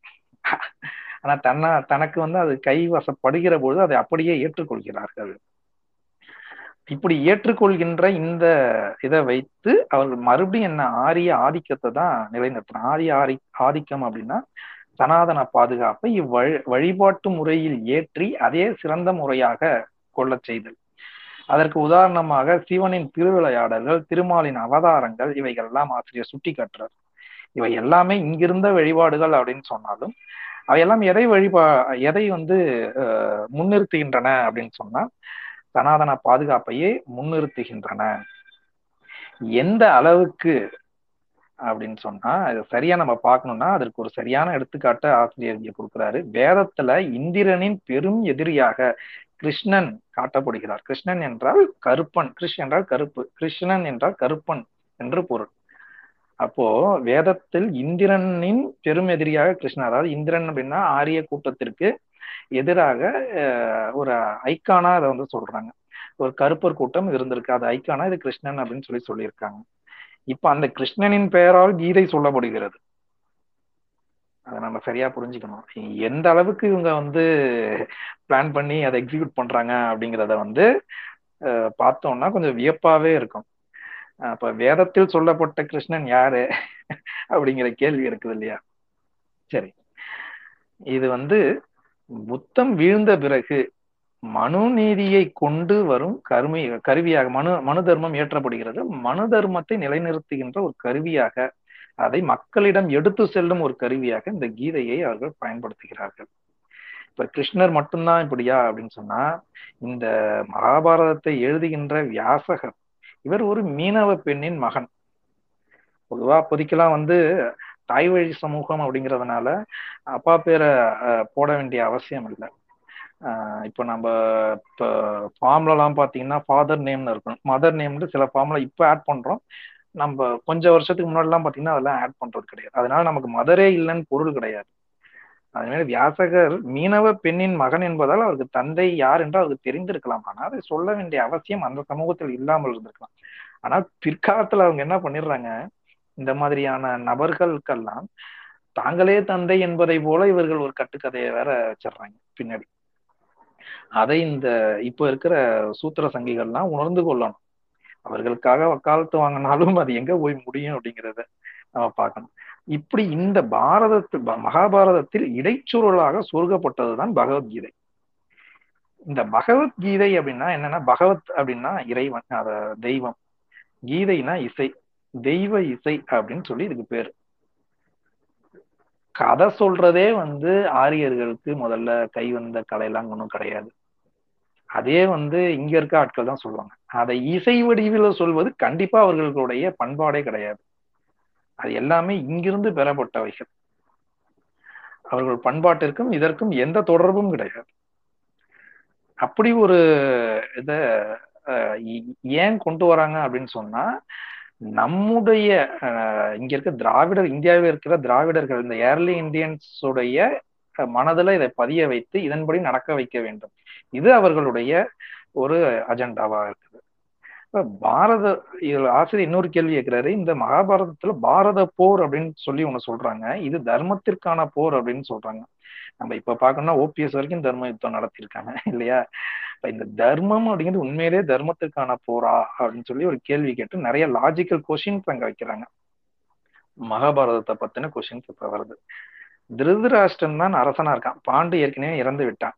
ஆனா தன்ன தனக்கு வந்து அது கை வசப்படுகிற பொழுது அதை அப்படியே ஏற்றுக்கொள்கிறார்கள். இப்படி ஏற்றுக்கொள்கின்ற இந்த இதை வைத்து அவர்கள் மறுபடியும் என்ன ஆரிய ஆதிக்கத்தை தான் நிலைநிறுத்தின ஆரிய ஆரி ஆதிக்கம் அப்படின்னா சனாதன பாதுகாப்பை இவ்வழி வழிபாட்டு முறையில் ஏற்றி அதே சிறந்த முறையாக கொள்ளச் செய்தல். அதற்கு உதாரணமாக சிவனின் திருவிளையாடல்கள் திருமாலின் அவதாரங்கள் இவைகள் எல்லாம் ஆசிரியர் சுட்டி காட்டுறார் இவை எல்லாமே இங்கிருந்த வழிபாடுகள் அப்படின்னு சொன்னாலும் அவையெல்லாம் எதை வழிபா எதை வந்து முன்னிறுத்துகின்றன அப்படின்னு சொன்னா சனாதன பாதுகாப்பையே முன்னிறுத்துகின்றன. எந்த அளவுக்கு அப்படின்னு சொன்னா அது சரியா நம்ம பார்க்கணும்னா அதற்கு ஒரு சரியான எடுத்துக்காட்டு ஆசிரியர் இங்க கொடுக்குறாரு. வேதத்துல இந்திரனின் பெரும் எதிரியாக கிருஷ்ணன் காட்டப்படுகிறார். கிருஷ்ணன் என்றால் கருப்பன். கிருஷ் என்றால் கருப்பு. கிருஷ்ணன் என்றால் கருப்பன் என்று பொருள். அப்போ வேதத்தில் இந்திரனின் பெரும் எதிரியாக கிருஷ்ணன் அதாவது இந்திரன் அப்படின்னா ஆரிய கூட்டத்திற்கு எதிராக ஒரு ஐக்கானா அதை வந்து சொல்றாங்க. ஒரு கருப்பர் கூட்டம் இருந்திருக்கு. அது ஐக்கானா இது கிருஷ்ணன் அப்படின்னு சொல்லி சொல்லியிருக்காங்க. இப்ப அந்த கிருஷ்ணனின் பெயரால் கீதை சொல்லப்படுகிறது. அதை நம்ம சரியா புரிஞ்சுக்கணும். எந்த அளவுக்கு இவங்க வந்து பிளான் பண்ணி அதை எக்ஸிக்யூட் பண்றாங்க அப்படிங்கிறத வந்து பார்த்தோம்னா கொஞ்சம் வியப்பாவே இருக்கும். அப்ப வேதத்தில் சொல்லப்பட்ட கிருஷ்ணன் யாரு அப்படிங்கிற கேள்வி இருக்குது இல்லையா? சரி. இது வந்து புத்தம் வீழ்ந்த பிறகு மனு நீதியை கொண்டு வரும் கருமி கருவியாக மனு மனு தர்மம் ஏற்றப்படுகிறது மனு தர்மத்தை நிலைநிறுத்துகின்ற ஒரு கருவியாக அதை மக்களிடம் எடுத்து செல்லும் ஒரு கருவியாக இந்த கீதையை அவர்கள் பயன்படுத்துகிறார்கள். இப்ப கிருஷ்ணர் மட்டும்தான் இப்படியா அப்படின்னு சொன்னா இந்த மகாபாரதத்தை எழுதுகின்ற வியாசகர் இவர் ஒரு மீனவ பெண்ணின் மகன். பொதுவா அப்போதைக்கெல்லாம் வந்து தாய் வழி சமூகம் அப்படிங்கிறதுனால அப்பா பேரை போட வேண்டிய அவசியம் இல்லை. இப்போ நம்ம இப்போ ஃபார்ம்லலாம் பார்த்தீங்கன்னா ஃபாதர் நேம்னு இருக்கும். மதர் நேம்னு சில ஃபார்ம்ல இப்போ ஆட் பண்றோம். நம்ம கொஞ்சம் வருஷத்துக்கு முன்னாடிலாம் பார்த்தீங்கன்னா அதெல்லாம் ஆட் பண்றது கிடையாது. அதனால நமக்கு மதரே இல்லைன்னு பொருள் கிடையாது. அதனால வியாசகர் மீனவ பெண்ணின் மகன் என்பதால் அவருக்கு தந்தை யார் என்று அவருக்கு தெரிந்திருக்கலாம். ஆனால் அதை சொல்ல வேண்டிய அவசியம் அந்த சமூகத்தில் இல்லாமல் இருந்திருக்கலாம். ஆனால் பிற்காலத்துல அவங்க என்ன பண்ணிடுறாங்க? இந்த மாதிரியான நபர்களுக்கெல்லாம் தாங்களே தந்தை என்பதை போல இவர்கள் ஒரு கட்டுக்கதையை வேற வச்சிடுறாங்க பின்னாடி. அதை இந்த இப்ப இருக்கிற சூத்திர சங்கிகள்லாம் உணர்ந்து கொள்ளணும். அவர்களுக்காக வக்காலத்து வாங்கினாலும் அது எங்க போய் முடியும் அப்படிங்கிறத நம்ம பார்க்கணும். இப்படி இந்த பாரதத்து மகாபாரதத்தில் இடைச்சூழலாக சொருகப்பட்டதுதான் பகவத்கீதை. இந்த பகவத்கீதை அப்படின்னா என்னன்னா பகவத் அப்படின்னா இறைவன் அத தெய்வம். கீதைனா இசை தெய்வ இசை அப்படின்னு சொல்லி இதுக்கு பேரு. கதை சொல்றதே வந்து ஆரியர்களுக்கு முதல்ல கை வந்த கலையெல்லாம் ஒன்றும் கிடையாது. அதே வந்து இங்க இருக்க ஆட்கள் தான் சொல்லுவாங்க. அதை இசை வடிவில் சொல்வது கண்டிப்பா அவர்களுடைய பண்பாடே கிடையாது. அது எல்லாமே இங்கிருந்து பெறப்பட்டவைகள். அவர்கள் பண்பாட்டிற்கும் இதற்கும் எந்த தொடர்பும் கிடையாது. அப்படி ஒரு இத ஏன் கொண்டு வராங்க அப்படின்னு சொன்னா நம்முடைய இங்க இருக்க திராவிடர் இந்தியாவில் இருக்கிற திராவிடர்கள் இந்த ஏர்லி இந்தியன்ஸுடைய மனதுல இதை பதிய வைத்து இதன்படி நடக்க வைக்க வேண்டும். இது அவர்களுடைய ஒரு அஜெண்டாவா இருக்குது. பாரத ஆசிரியர் இன்னொரு கேள்வி கேட்கிறாரு. இந்த மகாபாரதத்துல பாரத போர் அப்படின்னு சொல்லி ஒண்ணு சொல்றாங்க. இது தர்மத்திற்கான போர் அப்படின்னு சொல்றாங்க. நம்ம இப்ப பாக்கணும்னா ஓபிஎஸ் வரைக்கும் தர்ம யுத்தம் நடத்திருக்காங்க <laughs> இல்லையா? இப்ப இந்த தர்மம் அப்படிங்கிறது உண்மையிலேயே தர்மத்துக்கான போரா அப்படின்னு சொல்லி ஒரு கேள்வி கேட்டு நிறைய லாஜிக்கல் கொஷின்ஸ் அங்க வைக்கிறாங்க. மகாபாரதத்தை பத்தின கொஷின்ஸ் இப்ப வருது. திருதராஷ்டிரன் தான் அரசனா இருக்கான். பாண்டு ஏற்கனவே இறந்து விட்டான்.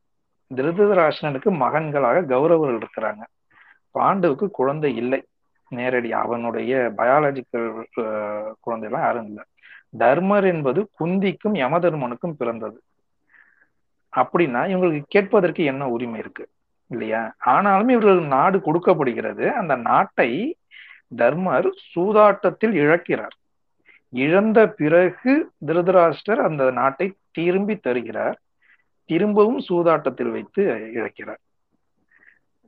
திருதராஷ்டிரனுக்கு மகன்களாக கௌரவர்கள் இருக்கிறாங்க. பாண்டுவுக்கு குழந்தை இல்லை. நேரடி அவனுடைய பயாலஜிக்கல் குழந்தைலாம் யாரும் இல்லை. தர்மர் என்பது குந்திக்கும் யமதர்மனுக்கும் பிறந்தது. அப்படின்னா இவங்களுக்கு கேட்பதற்கு என்ன உரிமை இருக்கு? இல்லையா? ஆனாலும் இவர்கள் நாடு கொடுக்கப்படுகிறது. அந்த நாட்டை தர்மர் சூதாட்டத்தில் இழக்கிறார். இழந்த பிறகு திருதராஷ்டர் அந்த நாட்டை திரும்பி தருகிறார். திரும்பவும் சூதாட்டத்தில் வைத்து இழக்கிறார்.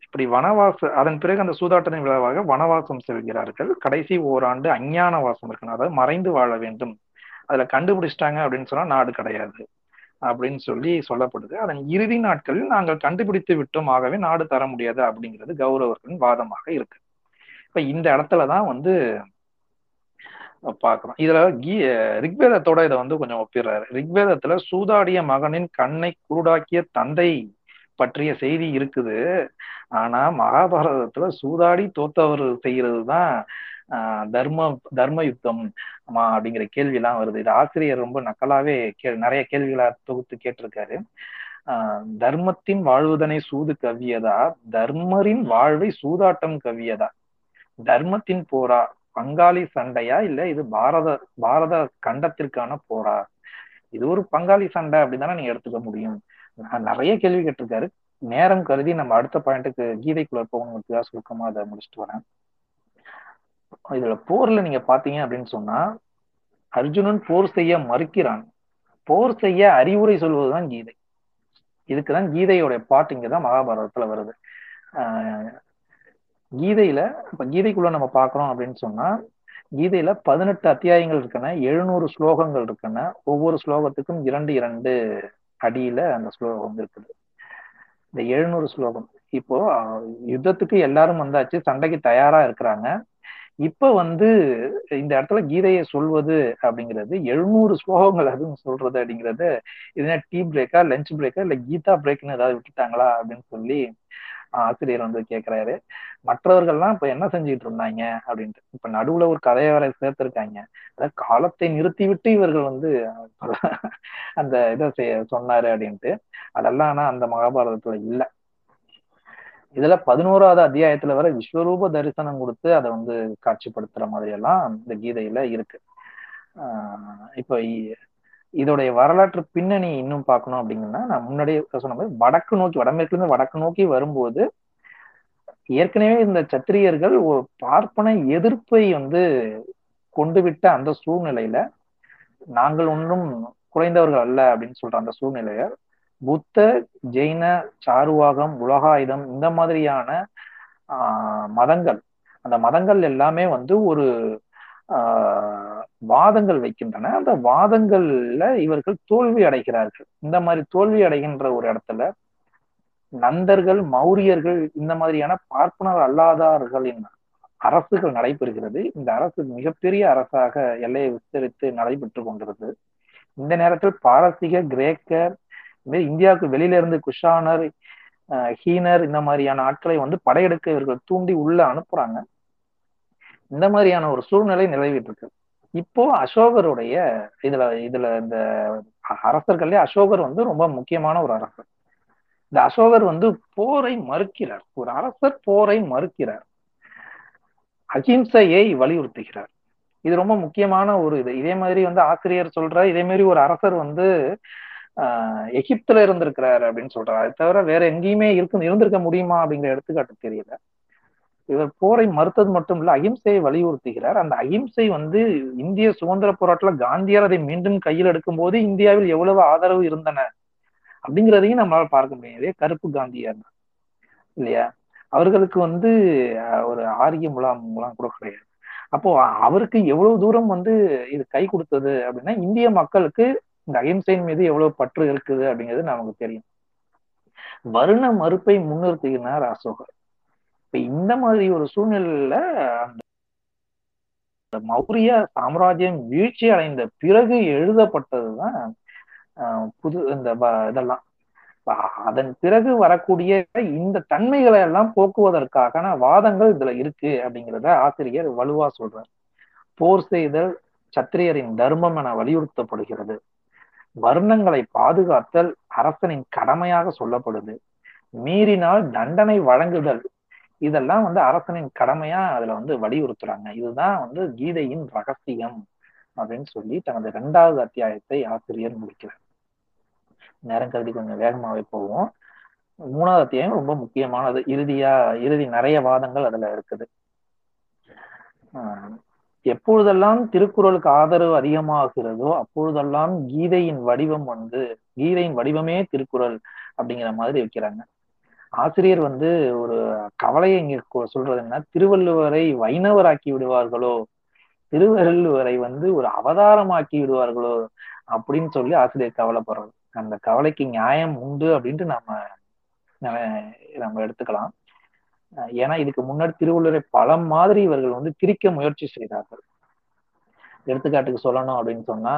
இப்படி வனவாச அதன் பிறகு அந்த சூதாட்டத்தின் விளைவாக வனவாசம் செல்கிறார்கள். கடைசி ஓராண்டு அஞ்ஞான வாசம் இருக்கணும். அதாவது மறைந்து வாழ வேண்டும். அதுல கண்டுபிடிச்சிட்டாங்க அப்படின்னு சொன்னா நாடு கிடையாது. அப்படின்னு சொல்லி சொல்லப்படுது. அதன் இறுதி நாட்களில் நாங்கள் கண்டுபிடித்து விட்டோம். ஆகவே நாடு தர முடியாது அப்படிங்கிறது கௌரவர்களின் வாதமாக இருக்கு. இப்ப இந்த இடத்துலதான் வந்து பாக்குறோம் இதுல கீ ரிக்வேதத்தோட இதை வந்து கொஞ்சம் ஒப்பிடுறாரு. ரிக்வேதத்துல சூதாடிய மகனின் கண்ணை குருடாக்கிய தந்தை பற்றிய செய்தி இருக்குது. ஆனா மகாபாரதத்துல சூதாடி தோத்தவர் செய்யறது தான் தர்ம தர்ம யுத்தம் ஆமா அப்படிங்கிற கேள்வி எல்லாம் வருது. இது ஆசிரியர் ரொம்ப நக்கலாவே கே நிறைய கேள்விகளா தொகுத்து கேட்டிருக்காரு. ஆஹ் தர்மத்தின் வாழ்வுதனை சூது கவியதா? தர்மரின் வாழ்வை சூதாட்டம் கவியதா? தர்மத்தின் போரா? பங்காளி சண்டையா? இல்ல இது பாரத பாரத கண்டத்திற்கான போரா? இது ஒரு பங்காளி சண்டை அப்படின்னு நீங்க எடுத்துக்க முடியும். நிறைய கேள்வி கேட்டிருக்காரு. நேரம் கருதி நம்ம அடுத்த பாயிண்ட்டுக்கு கீதைக்குள்ள போகணுங்கிறதுக்காக சுருக்கமா அதை முடிச்சுட்டு வரேன். இதுல போர்ல நீங்க பாத்தீங்க அப்படின்னு சொன்னா அர்ஜுனன் போர் செய்ய மறுக்கிறான். போர் செய்ய அறிவுரை சொல்வதுதான் கீதை. இதுக்குதான் கீதையோடைய பாட்டு இங்கதான் மகாபாரதத்துல வருது. ஆஹ் கீதையில இப்ப கீதைக்குள்ள நம்ம பாக்குறோம் அப்படின்னு சொன்னா கீதையில பதினெட்டு அத்தியாயங்கள் இருக்கன எழுநூறு ஸ்லோகங்கள் இருக்கன ஒவ்வொரு ஸ்லோகத்துக்கும் இரண்டு இரண்டு அடியில அந்த ஸ்லோகம் இருக்குது. இந்த எழுநூறு ஸ்லோகம். இப்போ யுத்தத்துக்கு எல்லாரும் வந்தாச்சு சண்டைக்கு தயாரா இருக்கிறாங்க. இப்ப வந்து இந்த இடத்துல கீதையை சொல்வது அப்படிங்கிறது எழுநூறு ஸ்லோகங்கள் அதுவும் சொல்றது அப்படிங்கிறது இதுனா டீ பிரேக்கா லஞ்ச் பிரேக்கா இல்ல கீதா பிரேக்னு ஏதாவது விட்டுட்டாங்களா அப்படின்னு சொல்லி ஆசிரியர் வந்து கேட்கிறாரு மற்றவர்கள்லாம் இப்ப என்ன செஞ்சுட்டு இருந்தாங்க அப்படின்ட்டு. இப்ப நடுவுல ஒரு கதையை வரை சேர்த்திருக்காங்க. அதாவது காலத்தை நிறுத்தி விட்டு இவர்கள் வந்து அந்த இதை சொன்னாரு அப்படின்ட்டு. அதெல்லாம் ஆனா அந்த மகாபாரதத்துல இல்ல. இதுல பதினோராவது அத்தியாயத்துல வர விஸ்வரூப தரிசனம் கொடுத்து அதை வந்து காட்சிப்படுத்துற மாதிரி எல்லாம் இந்த கீதையில இருக்கு. ஆஹ் இப்ப இதோடைய வரலாற்று பின்னணி இன்னும் பார்க்கணும் அப்படிங்கன்னா நான் முன்னாடியே சொன்ன மாதிரி வடக்கு நோக்கி வடமேற்குல இருந்து வடக்கு நோக்கி வரும்போது ஏற்கனவே இந்த சத்திரியர்கள் ஒரு பார்ப்பன எதிர்ப்பை வந்து கொண்டு விட்ட அந்த சூழ்நிலையில நாங்கள் ஒன்றும் குறைந்தவர்கள் அல்ல அப்படின்னு சொல்ற அந்த சூழ்நிலையை புத்த ஜெயின சாருவாகம் உலகாயுதம் இந்த மாதிரியான ஆஹ் மதங்கள். அந்த மதங்கள் எல்லாமே வந்து ஒரு ஆஹ் வாதங்கள் வைக்கின்றன. அந்த வாதங்கள்ல இவர்கள் தோல்வி அடைகிறார்கள். இந்த மாதிரி தோல்வி அடைகின்ற ஒரு இடத்துல நந்தர்கள் மௌரியர்கள் இந்த மாதிரியான பார்ப்பனர் அல்லாதார்களின் அரசுகள் நடைபெறுகிறது. இந்த அரசு மிகப்பெரிய அரசாக எல்லையை விஸ்தரித்து நடைபெற்று கொண்டிருந்தது. இந்த நேரத்தில் பாரசீக கிரேக்க இந்தியாவுக்கு வெளியில இருந்து குஷானர் ஹீனர் இந்த மாதிரியான ஆட்களை வந்து படையெடுக்க இவர்கள் தூண்டி உள்ள அனுப்புறாங்க. இந்த மாதிரியான ஒரு சூழ்நிலை நிலவிட்டு இருக்கு இப்போ அசோகருடைய இதுல இதுல இந்த அரசர்கள்லயே அசோகர் வந்து ரொம்ப முக்கியமான ஒரு அரசர். இந்த அசோகர் வந்து போரை மறுக்கிறார். ஒரு அரசர் போரை மறுக்கிறார். அகிம்சையை வலியுறுத்துகிறார். இது ரொம்ப முக்கியமான ஒரு இது. இதே மாதிரி வந்து ஆசிரியர் சொல்ற இதே மாதிரி ஒரு அரசர் வந்து எகிப்துல இருந்திருக்கிறாரு அப்படின்னு சொல்றாரு. அது தவிர வேற எங்கேயுமே இருக்கு இருந்திருக்க முடியுமா அப்படிங்கிற எடுத்துக்காட்டு தெரியல. இவர் போரை மறுத்தது மட்டும் இல்ல அகிம்சையை வலியுறுத்துகிறார். அந்த அகிம்சை வந்து இந்திய சுதந்திர போராட்டத்துல காந்தியார் அதை மீண்டும் கையில் எடுக்கும் போது இந்தியாவில் எவ்வளவு ஆதரவு இருந்தன அப்படிங்கிறதையும் நம்மளால பார்க்க முடியாது கருப்பு காந்தியார். இல்லையா? அவர்களுக்கு வந்து ஒரு ஆரிய முலாம் முலாம் கூட கிடையாது. அப்போ அவருக்கு எவ்வளவு தூரம் வந்து இது கை கொடுத்தது அப்படின்னா இந்திய மக்களுக்கு இந்த அகிம்சையின் மீது எவ்வளவு பற்று இருக்குது அப்படிங்கிறது நமக்கு தெரியும். வருண மறுப்பை முன்னிறுத்துகிறார் அசோகர். இப்ப இந்த மாதிரி ஒரு சூழ்நிலையில அந்த மௌரிய சாம்ராஜ்யம் வீழ்ச்சி அடைந்த பிறகு எழுதப்பட்டதுதான் புது இந்த இதெல்லாம். அதன் பிறகு வரக்கூடிய இந்த தன்மைகளை எல்லாம் போக்குவதற்கான வாதங்கள் இதுல இருக்கு அப்படிங்கிறத ஆசிரியர் வலுவா சொல்றார். போர் செய்தல் சத்திரியரின் தர்மம் என வலியுறுத்தப்படுகிறது. வர்ணங்களை பாதுகாத்தல் அரசனின் கடமையாக சொல்லப்படுது. மீறினால் தண்டனை வழங்குதல். இதெல்லாம் வந்து அரசனின் கடமையா அதுல வந்து வலியுறுத்துறாங்க. இதுதான் வந்து கீதையின் ரகசியம் அப்படின்னு சொல்லி தனது இரண்டாவது அத்தியாயத்தை ஆசிரியர் முடிக்கிறார். நேரம் கருதி கொஞ்சம் வேகமாவே போவோம். மூணாவது அத்தியாயம் ரொம்ப முக்கியமானது. இறுதியா இறுதி நிறைய வாதங்கள் அதுல இருக்குது. எப்பொழுதெல்லாம் திருக்குறளுக்கு ஆதரவு அதிகமாகிறதோ அப்பொழுதெல்லாம் கீதையின் வடிவம் வந்து கீதையின் வடிவமே திருக்குறள் அப்படிங்கிற மாதிரி வைக்கிறாங்க. ஆசிரியர் வந்து ஒரு கவலையை இங்க சொல்றது என்ன திருவள்ளுவரை வைணவராக்கி விடுவார்களோ திருவள்ளுவரை வந்து ஒரு அவதாரமாக்கி விடுவார்களோ அப்படின்னு சொல்லி ஆசிரியர் கவலைப்படுறது அந்த கவலைக்கு நியாயம் உண்டு அப்படின்ட்டு நம்ம நம்ம எடுத்துக்கலாம். ஏன்னா இதுக்கு முன்னாடி திருவள்ளுவரை பல மாதிரி இவர்கள் வந்து திரிக்க முயற்சி செய்தார்கள். எடுத்துக்காட்டுக்கு சொல்லணும் அப்படின்னு சொன்னா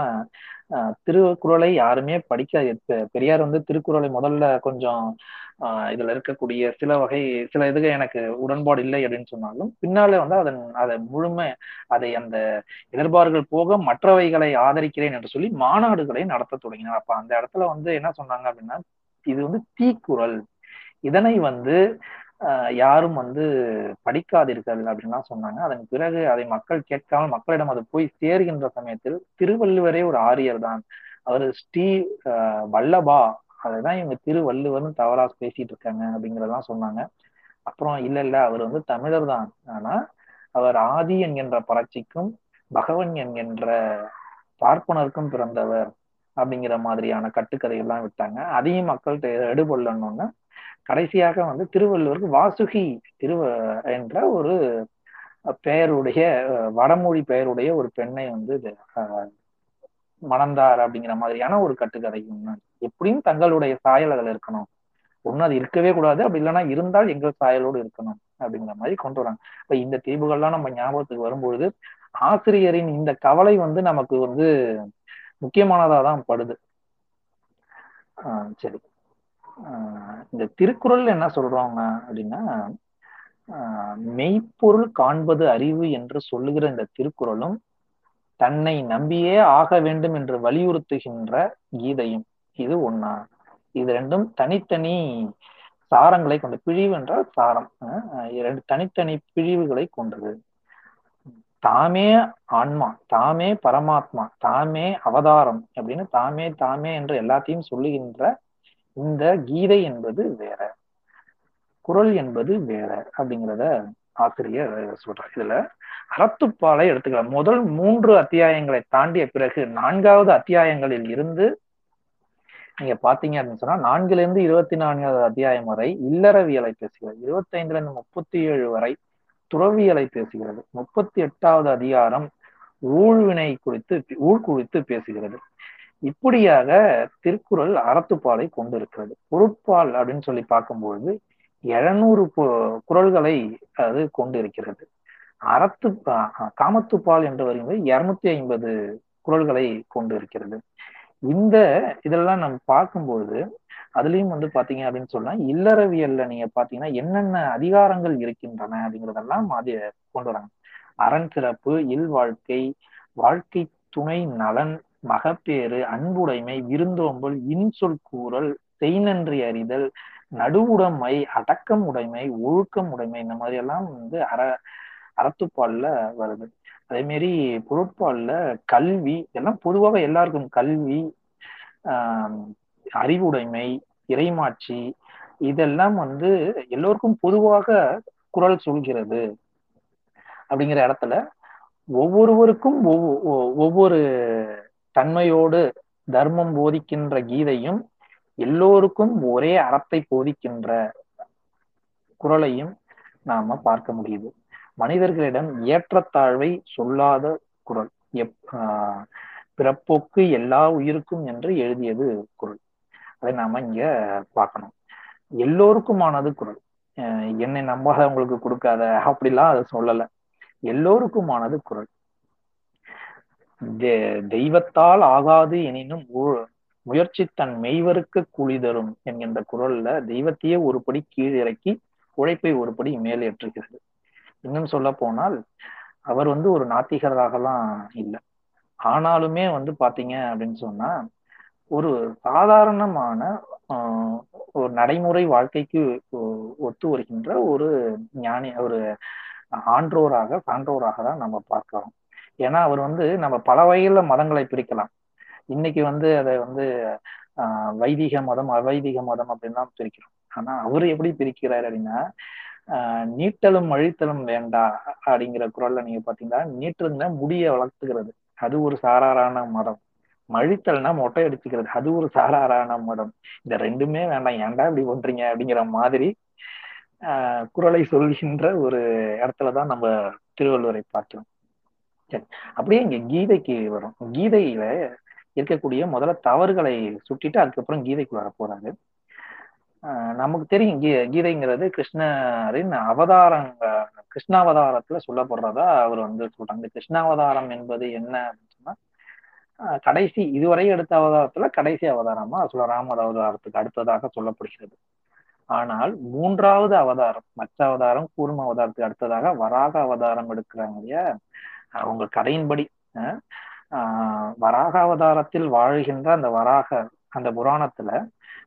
திருக்குறளை யாருமே படிக்க பெரியார் வந்து திருக்குறளை முதல்ல கொஞ்சம் ஆஹ் இதுல இருக்கக்கூடிய சில வகை சில இதுக்கு எனக்கு உடன்பாடு இல்லை அப்படின்னு சொன்னாலும் பின்னாலே வந்து அதன் அதை முழுமை அதை அந்த எதிர்பார்கள் போக மற்றவைகளை ஆதரிக்கிறேன் என்று சொல்லி மாநாடுகளை நடத்த தொடங்கினார். அப்ப அந்த இடத்துல வந்து என்ன சொன்னாங்க அப்படின்னா இது வந்து தீக்குறள். இதனை வந்து யாரும் வந்து படிக்காதீர்கள் அப்படின்லாம் சொன்னாங்க. அதன் பிறகு அதை மக்கள் கேட்காமல் மக்களிடம் அது போய் சேர்கின்ற சமயத்தில் திருவள்ளுவரே ஒரு ஆரியர் தான். அவர் ஸ்ரீ வல்லபா அதுதான் இவங்க திருவள்ளுவர்னு தவறா பேசிட்டு இருக்காங்க அப்படிங்கறதெல்லாம் சொன்னாங்க. அப்புறம் இல்ல இல்ல அவர் வந்து தமிழர் தான். ஆனா அவர் ஆதி என்கின்ற பறட்சிக்கும் பகவன் என்கின்ற பார்ப்பனருக்கும் பிறந்தவர் அப்படிங்கிற மாதிரியான கட்டுக்கதைகள்லாம் விட்டாங்க. அதையும் மக்கள்கிட்ட எடுபொள்ளணும்னா கடைசியாக வந்து திருவள்ளுவருக்கு வாசுகி திரு என்ற ஒரு பெயருடைய வடமொழி பெயருடைய ஒரு பெண்ணை வந்து மணந்தார் அப்படிங்கிற மாதிரியான ஒரு கட்டுக்கதை எப்படியும் தங்களுடைய சாயல் அதுல இருக்கணும். ஒண்ணு அது இருக்கவே கூடாது. அப்படி இல்லைன்னா இருந்தால் எங்கள் சாயலோடு இருக்கணும் அப்படிங்கிற மாதிரி கொண்டு வராங்க. இப்ப இந்த தீவுகள்லாம் நம்ம ஞாபகத்துக்கு வரும்பொழுது ஆசிரியரின் இந்த கவலை வந்து நமக்கு வந்து முக்கியமானதா தான் படுது. ஆஹ் சரி. இந்த திருக்குறள் என்ன சொல்றாங்க அப்படின்னா மெய்ப்பொருள் காண்பது அறிவு என்று சொல்லுகிற இந்த திருக்குறளும் தன்னை நம்பியே ஆக வேண்டும் என்று வலியுறுத்துகின்ற கீதையும். இது ஒன்னா இது ரெண்டும் தனித்தனி சாரங்களை கொண்ட பிழிவு என்றால் சாரம். இரண்டு தனித்தனி பிழிவுகளை கொண்டது. தாமே ஆன்மா தாமே பரமாத்மா தாமே அவதாரம் அப்படின்னு தாமே தாமே என்று எல்லாத்தையும் சொல்லுகின்ற இந்த கீதை என்பது வேற குரல் என்பது வேற அப்படிங்கிறத ஆசிரியர் சொல்றார். இதுல அறத்துப்பாலை எடுத்துக்கலாம். முதல் மூன்று அத்தியாயங்களை தாண்டிய பிறகு நான்காவது அத்தியாயங்களில் இருந்து நீங்க பாத்தீங்க அப்படின்னு சொன்னா நான்குல இருந்து இருபத்தி நான்காவது அத்தியாயம் வரை இல்லறவியலை பேசுகிறது. இருபத்தி ஐந்துல இருந்து முப்பத்தி ஏழு வரை துறவியலை பேசுகிறது. முப்பத்தி எட்டாவது அதிகாரம் ஊழ்வினை குறித்து ஊழ் குறித்து பேசுகிறது. இப்படியாக திருக்குறள் அறத்துப்பாலை கொண்டிருக்கிறது. பொருட்பால் அப்படின்னு சொல்லி பார்க்கும்பொழுது எழுநூறு குரல்களை அது கொண்டிருக்கிறது. அறத்து காமத்துப்பால் என்று வரும்போது இருநூத்தி ஐம்பது குரல்களை கொண்டு இருக்கிறது இந்த இதெல்லாம் நம்ம பார்க்கும்போது அதுலயும் வந்து பாத்தீங்க அப்படின்னு சொன்னா இல்லறவியல்ல நீங்க பாத்தீங்கன்னா என்னென்ன அதிகாரங்கள் இருக்கின்றன அப்படிங்கறதெல்லாம் அது கொண்டு வராங்க. அரண் சிறப்பு இல் வாழ்க்கை வாழ்க்கை துணை நலன் மகப்பேறு அன்புடைமை விருந்தோம்பல் இன்சொல் கூறல் செய்நன்றி அறிதல் நடுவுடைமை அடக்கம் உடைமை ஒழுக்கம் உடைமை இந்த மாதிரி எல்லாம் வந்து அற அறத்துப்பால்ல வருது. அதே மாரி பொருட்பால்ல கல்வி எல்லாம் பொதுவாக எல்லாருக்கும் கல்வி ஆஹ் அறிவுடைமை இறைமாட்சி இதெல்லாம் வந்து எல்லோருக்கும் பொதுவாக குரல் சொல்கிறது அப்படிங்கிற இடத்துல ஒவ்வொருவருக்கும் ஒவ்வொரு தன்மையோடு தர்மம் போதிக்கின்ற கீதையும் எல்லோருக்கும் ஒரே அறத்தை போதிக்கின்ற குரலையும் நாம பார்க்க முடியுது. மனிதர்களிடம் ஏற்றத்தாழ்வை சொல்லாத குரல். எப் பிறப்போக்கு எல்லா உயிருக்கும் என்று எழுதியது குரல். அதை நாம இங்க பார்க்கணும். எல்லோருக்குமானது குரல். என்னை நம்பாதவங்களுக்கு கொடுக்காத அப்படிலாம் அதை சொல்லல. எல்லோருக்குமானது குரல். தெய்வத்தால் ஆகாது எனினும் முயற்சி தன் மெய்வருக்கு கூலி தரும் என்கின்ற குரல்ல தெய்வத்தையே ஒருபடி கீழிறக்கி உழைப்பை ஒருபடி மேலேற்றுகிறது இன்னும் சொல்ல போனால் அவர் வந்து ஒரு நாத்திகராகலாம் இல்லை. ஆனாலுமே வந்து பாத்தீங்க அப்படின்னு சொன்னா ஒரு சாதாரணமான ஒரு நடைமுறை வாழ்க்கைக்கு ஒத்து வருகின்ற ஒரு ஞானி ஒரு ஆன்றோராக சான்றோராக தான் நம்ம பார்க்கிறோம். ஏன்னா அவர் வந்து நம்ம பல வகையில மதங்களை பிரிக்கலாம். இன்னைக்கு வந்து அதை வந்து ஆஹ் வைதிக மதம் அவைதிக மதம் அப்படின்னு தான் பிரிக்கிறோம். ஆனா அவர் எப்படி பிரிக்கிறார் அப்படின்னா ஆஹ் நீட்டலும் அழித்தலும் வேண்டா அப்படிங்கிற குரல்ல நீங்க பாத்தீங்கன்னா நீட்டுங்க முடிய வளர்த்துக்கிறது. அது ஒரு சாராரான மதம். மழித்தல்னா மொட்டை அடிச்சுக்கிறது. அது ஒரு சாராரான மதம். இந்த ரெண்டுமே வேண்டாம். ஏன்டா இப்படி பண்றீங்க அப்படிங்கிற மாதிரி ஆஹ் குரலை சொல்கின்ற ஒரு இடத்துலதான் நம்ம திருவள்ளுவரை பார்க்கிறோம். அப்படியே இங்க கீதைக்கு வரும். கீதையில இருக்கக்கூடிய முதல்ல தவறுகளை சுட்டிட்டு அதுக்கப்புறம் கீதைக்குள்ள போறாரு நமக்கு தெரியும் கீ கீதைங்கிறது கிருஷ்ணரின் அவதாரங்க கிருஷ்ணாவதாரத்துல சொல்லப்படுறதா அவர் வந்து சொல்றாங்க. இந்த கிருஷ்ணாவதாரம் என்பது என்ன அப்படின்னு சொன்னா கடைசி இதுவரை எடுத்த அவதாரத்துல கடைசி அவதாரமா சொல்ல ராம அவதாரத்துக்கு அடுத்ததாக சொல்லப்படுகிறது. ஆனால் மூன்றாவது அவதாரம் மற்ற அவதாரம் கூர்ம அவதாரத்துக்கு அடுத்ததாக வராக அவதாரம் எடுக்கிறாங்க இல்லையா? அவங்க கதையின்படி வராக அவதாரத்தில் வாழ்கின்ற அந்த வராக அந்த புராணத்துல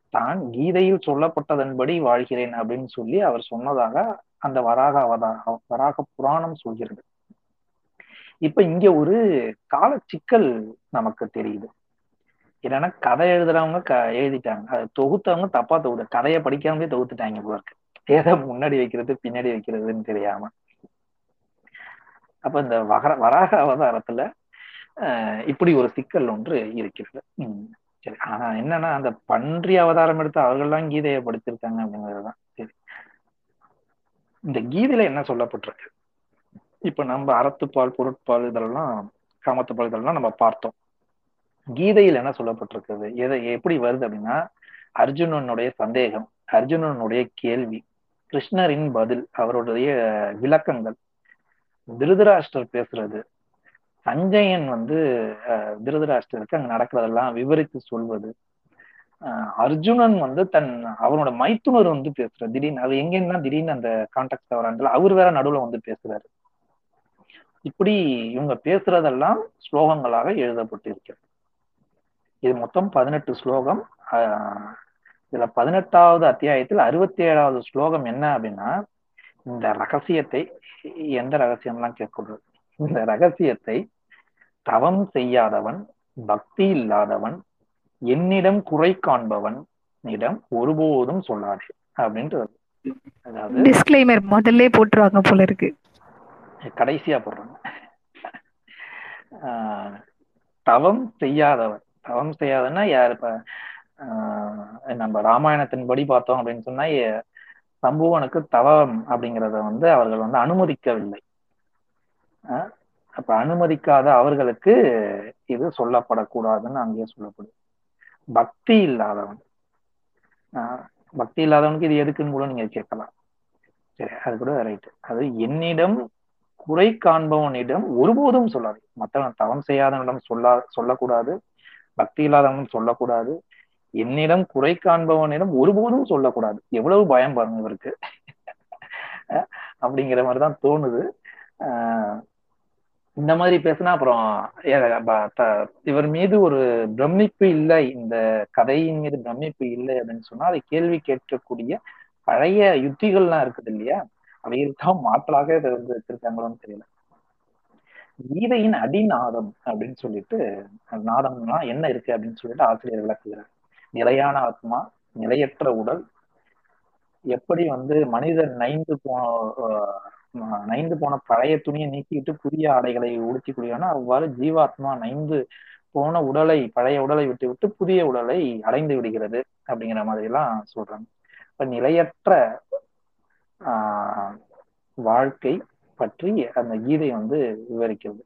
தான் கீதையில் சொல்லப்பட்டதன்படி வாழ்கிறேன் அப்படின்னு சொல்லி அவர் சொன்னதாக அந்த வராக அவதார வராக புராணம் சொல்கிறது. இப்ப இங்க ஒரு கால சிக்கல் நமக்கு தெரியுது. என்னன்னா கதை எழுதுறவங்க க எழுதிட்டாங்க. அதை தொகுத்தவங்க தப்பா தொகுத்து கதையை படிக்காமலே தொகுத்துட்டாங்க போல இருக்கு. ஏதோ முன்னாடி வைக்கிறது பின்னாடி வைக்கிறதுன்னு தெரியாம. அப்ப இந்த வகர வராக அவதாரத்துல இப்படி ஒரு சிக்கல் ஒன்று இருக்கிறது. உம் சரி ஆனா என்னன்னா அந்த பன்றி அவதாரம் எடுத்து அவர்கள்லாம் கீதையை படிச்சிருக்காங்க அப்படிங்கிறதுதான். சரி. இந்த கீதையில என்ன சொல்லப்பட்டிருக்கு? இப்ப நம்ம அறத்துப்பால் பொருட்பால் இதெல்லாம் காமத்துப்பால் இதெல்லாம் நம்ம பார்த்தோம். கீதையில் என்ன சொல்லப்பட்டிருக்குது எதை எப்படி வருது அப்படின்னா அர்ஜுனனுடைய சந்தேகம் அர்ஜுனனுடைய கேள்வி கிருஷ்ணரின் பதில் அவருடைய விளக்கங்கள் திருதராஷ்டர் பேசுறது. சஞ்சயன் வந்து திருதராஷ்டருக்கு அங்க நடக்கிறதெல்லாம் விவரித்து சொல்வது. அர்ஜுனன் வந்து தன் அவனோட மைத்துனர் வந்து பேசுற திடீர்னு அது எங்கன்னா திடீர்னு அந்த கான்டாக்ட் வரான்ல அவர் வேற நடுவுல வந்து பேசுறாரு. இப்படி இவங்க பேசுறதெல்லாம் ஸ்லோகங்களாக எழுதப்பட்டிருக்கிறது இது மொத்தம் பதினெட்டு ஸ்லோகம். இதுல பதினெட்டாவது அத்தியாயத்தில் அறுபத்தி ஏழாவது ஸ்லோகம் என்ன அப்படின்னா இந்த ரகசியத்தை எந்த ரகசியம்லாம் கேட்கக்கூடாது. இந்த ரகசியத்தை தவம் செய்யாதவன் பக்தி இல்லாதவன் என்னிடம் குறை காண்பவன் இடம் ஒருபோதும் சொல்லாதே அப்படின்ட்டு அதாவது டிஸ்க்ளைமர் முதல்ல போட்டுருவாங்க போல இருக்கு. கடைசியா போடுறாங்க. தவம் செய்யாதவன். தவம் செய்யாதன்னா யார் இப்ப நம்ம ராமாயணத்தின்படி பார்த்தோம் அப்படின்னு சொன்னா சம்புவனுக்கு தவம் அப்படிங்கிறத வந்து அவர்கள் வந்து அனுமதிக்கவில்லை. அப்ப அனுமதிக்காத அவர்களுக்கு இது சொல்லப்படக்கூடாதுன்னு அங்கேயே சொல்லப்படுது பக்தி இல்லாதவன். பக்தி இல்லாதவனுக்கு இது எதுக்குன்னு கூட நீங்க கேட்கலாம். சரி அது கூட ரைட்டு. அது என்னிடம் குறை காண்பவனிடம் ஒருபோதும் சொல்லாது. மற்றவன் தவம் செய்யாதவனிடம் சொல்லா சொல்லக்கூடாது. பக்தி இல்லாதவனும் சொல்லக்கூடாது. என்னிடம் குறை காண்பவனிடம் ஒருபோதும் சொல்லக்கூடாது. எவ்வளவு பயம் பாருங்க இவருக்கு. அப்படிங்கிற மாதிரிதான் தோணுது. ஆஹ் இந்த மாதிரி பேசினா அப்புறம் இவர் மீது ஒரு பிரமிப்பு இல்லை. இந்த கதையின் மீது பிரமிப்பு இல்லை அப்படின்னு சொன்னா அதை கேள்வி கேட்கக்கூடிய பழைய யுத்திகள்லாம் இருக்குது இல்லையா? அவைகளுக்காக மாற்றலாக வச்சிருக்காங்களோன்னு தெரியல. கீதையின் அடிநாதம் அப்படின்னு சொல்லிட்டு நாதம்னா என்ன இருக்கு அப்படின்னு சொல்லிட்டு ஆசிரியர் விளக்குகிறார். நிலையான ஆத்மா நிலையற்ற உடல். எப்படி வந்து மனிதன் நைந்து போன நைந்து போன பழைய துணியை நீக்கிட்டு புதிய ஆடைகளை உடுத்திக்கூடியனா அவ்வாறு ஜீவாத்மா நைந்து போன உடலை பழைய உடலை விட்டு விட்டு புதிய உடலை அடைந்து விடுகிறது அப்படிங்கிற மாதிரி எல்லாம் சொல்றாங்க. இப்ப நிலையற்ற ஆஹ் வாழ்க்கை பற்றி அந்த கீதை வந்து விவரிக்கிறது.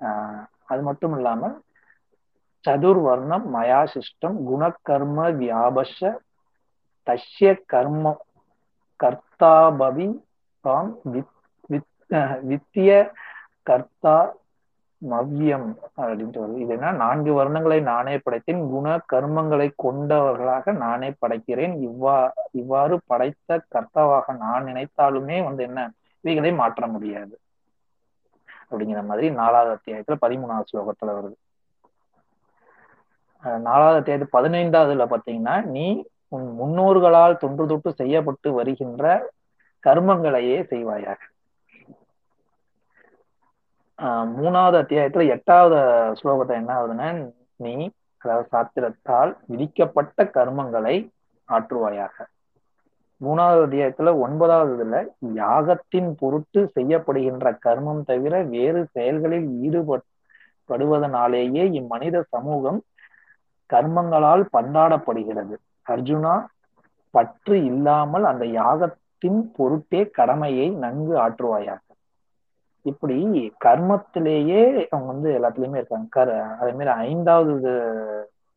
ஆஹ் அது மட்டும் இல்லாமல் இல்லாம சதுர்வர்ணம் மயாசிஷ்டம் குணகர்ம வியாபஷ தஷ்ய கர்ம கர்த்தாபவி தாம் வித்திய கர்த்தா மவ்யம் அப்படின்ட்டு வருது. இது என்ன? நான்கு வர்ணங்களை நானே படைத்தேன். குண கர்மங்களை கொண்டவர்களாக நானே படைக்கிறேன். இவ்வா இவ்வாறு படைத்த கர்த்தாவாக நான் நினைத்தாலுமே வந்து என்ன? இவைகளை மாற்ற முடியாது. அப்படிங்கிற மாதிரி நாலாவது அத்தியாயத்துல பதிமூணாவது ஸ்லோகத்துல வருது. நாலாவது தேதி பதினைந்தாவதுல பாத்தீங்கன்னா நீ உன் முன்னோர்களால் தொன்று தொட்டு செய்யப்பட்டு வருகின்ற கர்மங்களையே செய்வாயாக. ஆஹ் மூணாவது அத்தியாயத்துல எட்டாவது ஸ்லோகத்தை என்ன ஆகுதுன்னா நீ அதாவது சாத்திரத்தால் விதிக்கப்பட்ட கர்மங்களை ஆற்றுவாயாக. மூணாவது அத்தியாயத்துல ஒன்பதாவது இதுல யாகத்தின் பொருட்டு செய்யப்படுகின்ற கர்மம் தவிர வேறு செயல்களில் ஈடுபடுவதனாலேயே இம்மனித சமூகம் கர்மங்களால் பந்தாடப்படுகிறது அர்ஜுனா பற்று இல்லாமல் அந்த யாகத்தின் பொருட்டே கடமையை நன்கு ஆற்றுவாயாக. இப்படி கர்மத்திலேயே அவங்க வந்து எல்லாத்துலயுமே இருக்காங்க. கர அதே மாதிரி ஐந்தாவது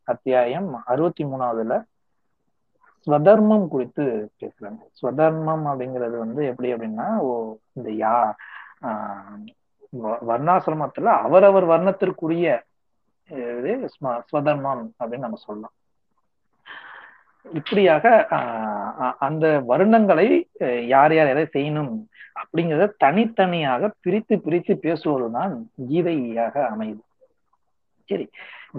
அத்தியாயம் அறுபத்தி மூணாவதுல ஸ்வதர்மம் குறித்து பேசுறாங்க. ஸ்வதர்மம் அப்படிங்கிறது வந்து எப்படி அப்படின்னா ஓ இந்த யா வர்ணாசிரமத்துல அவரவர் வர்ணத்திற்குரிய இது ஸ்வதர்மம் அப்படின்னு நம்ம சொல்லலாம். இப்படியாக அந்த வருணங்களை யார் யார் எதை செய்யணும் அப்படிங்கிறத தனித்தனியாக பிரித்து பிரித்து பேசுவதுதான் கீதையாக அமையுது. சரி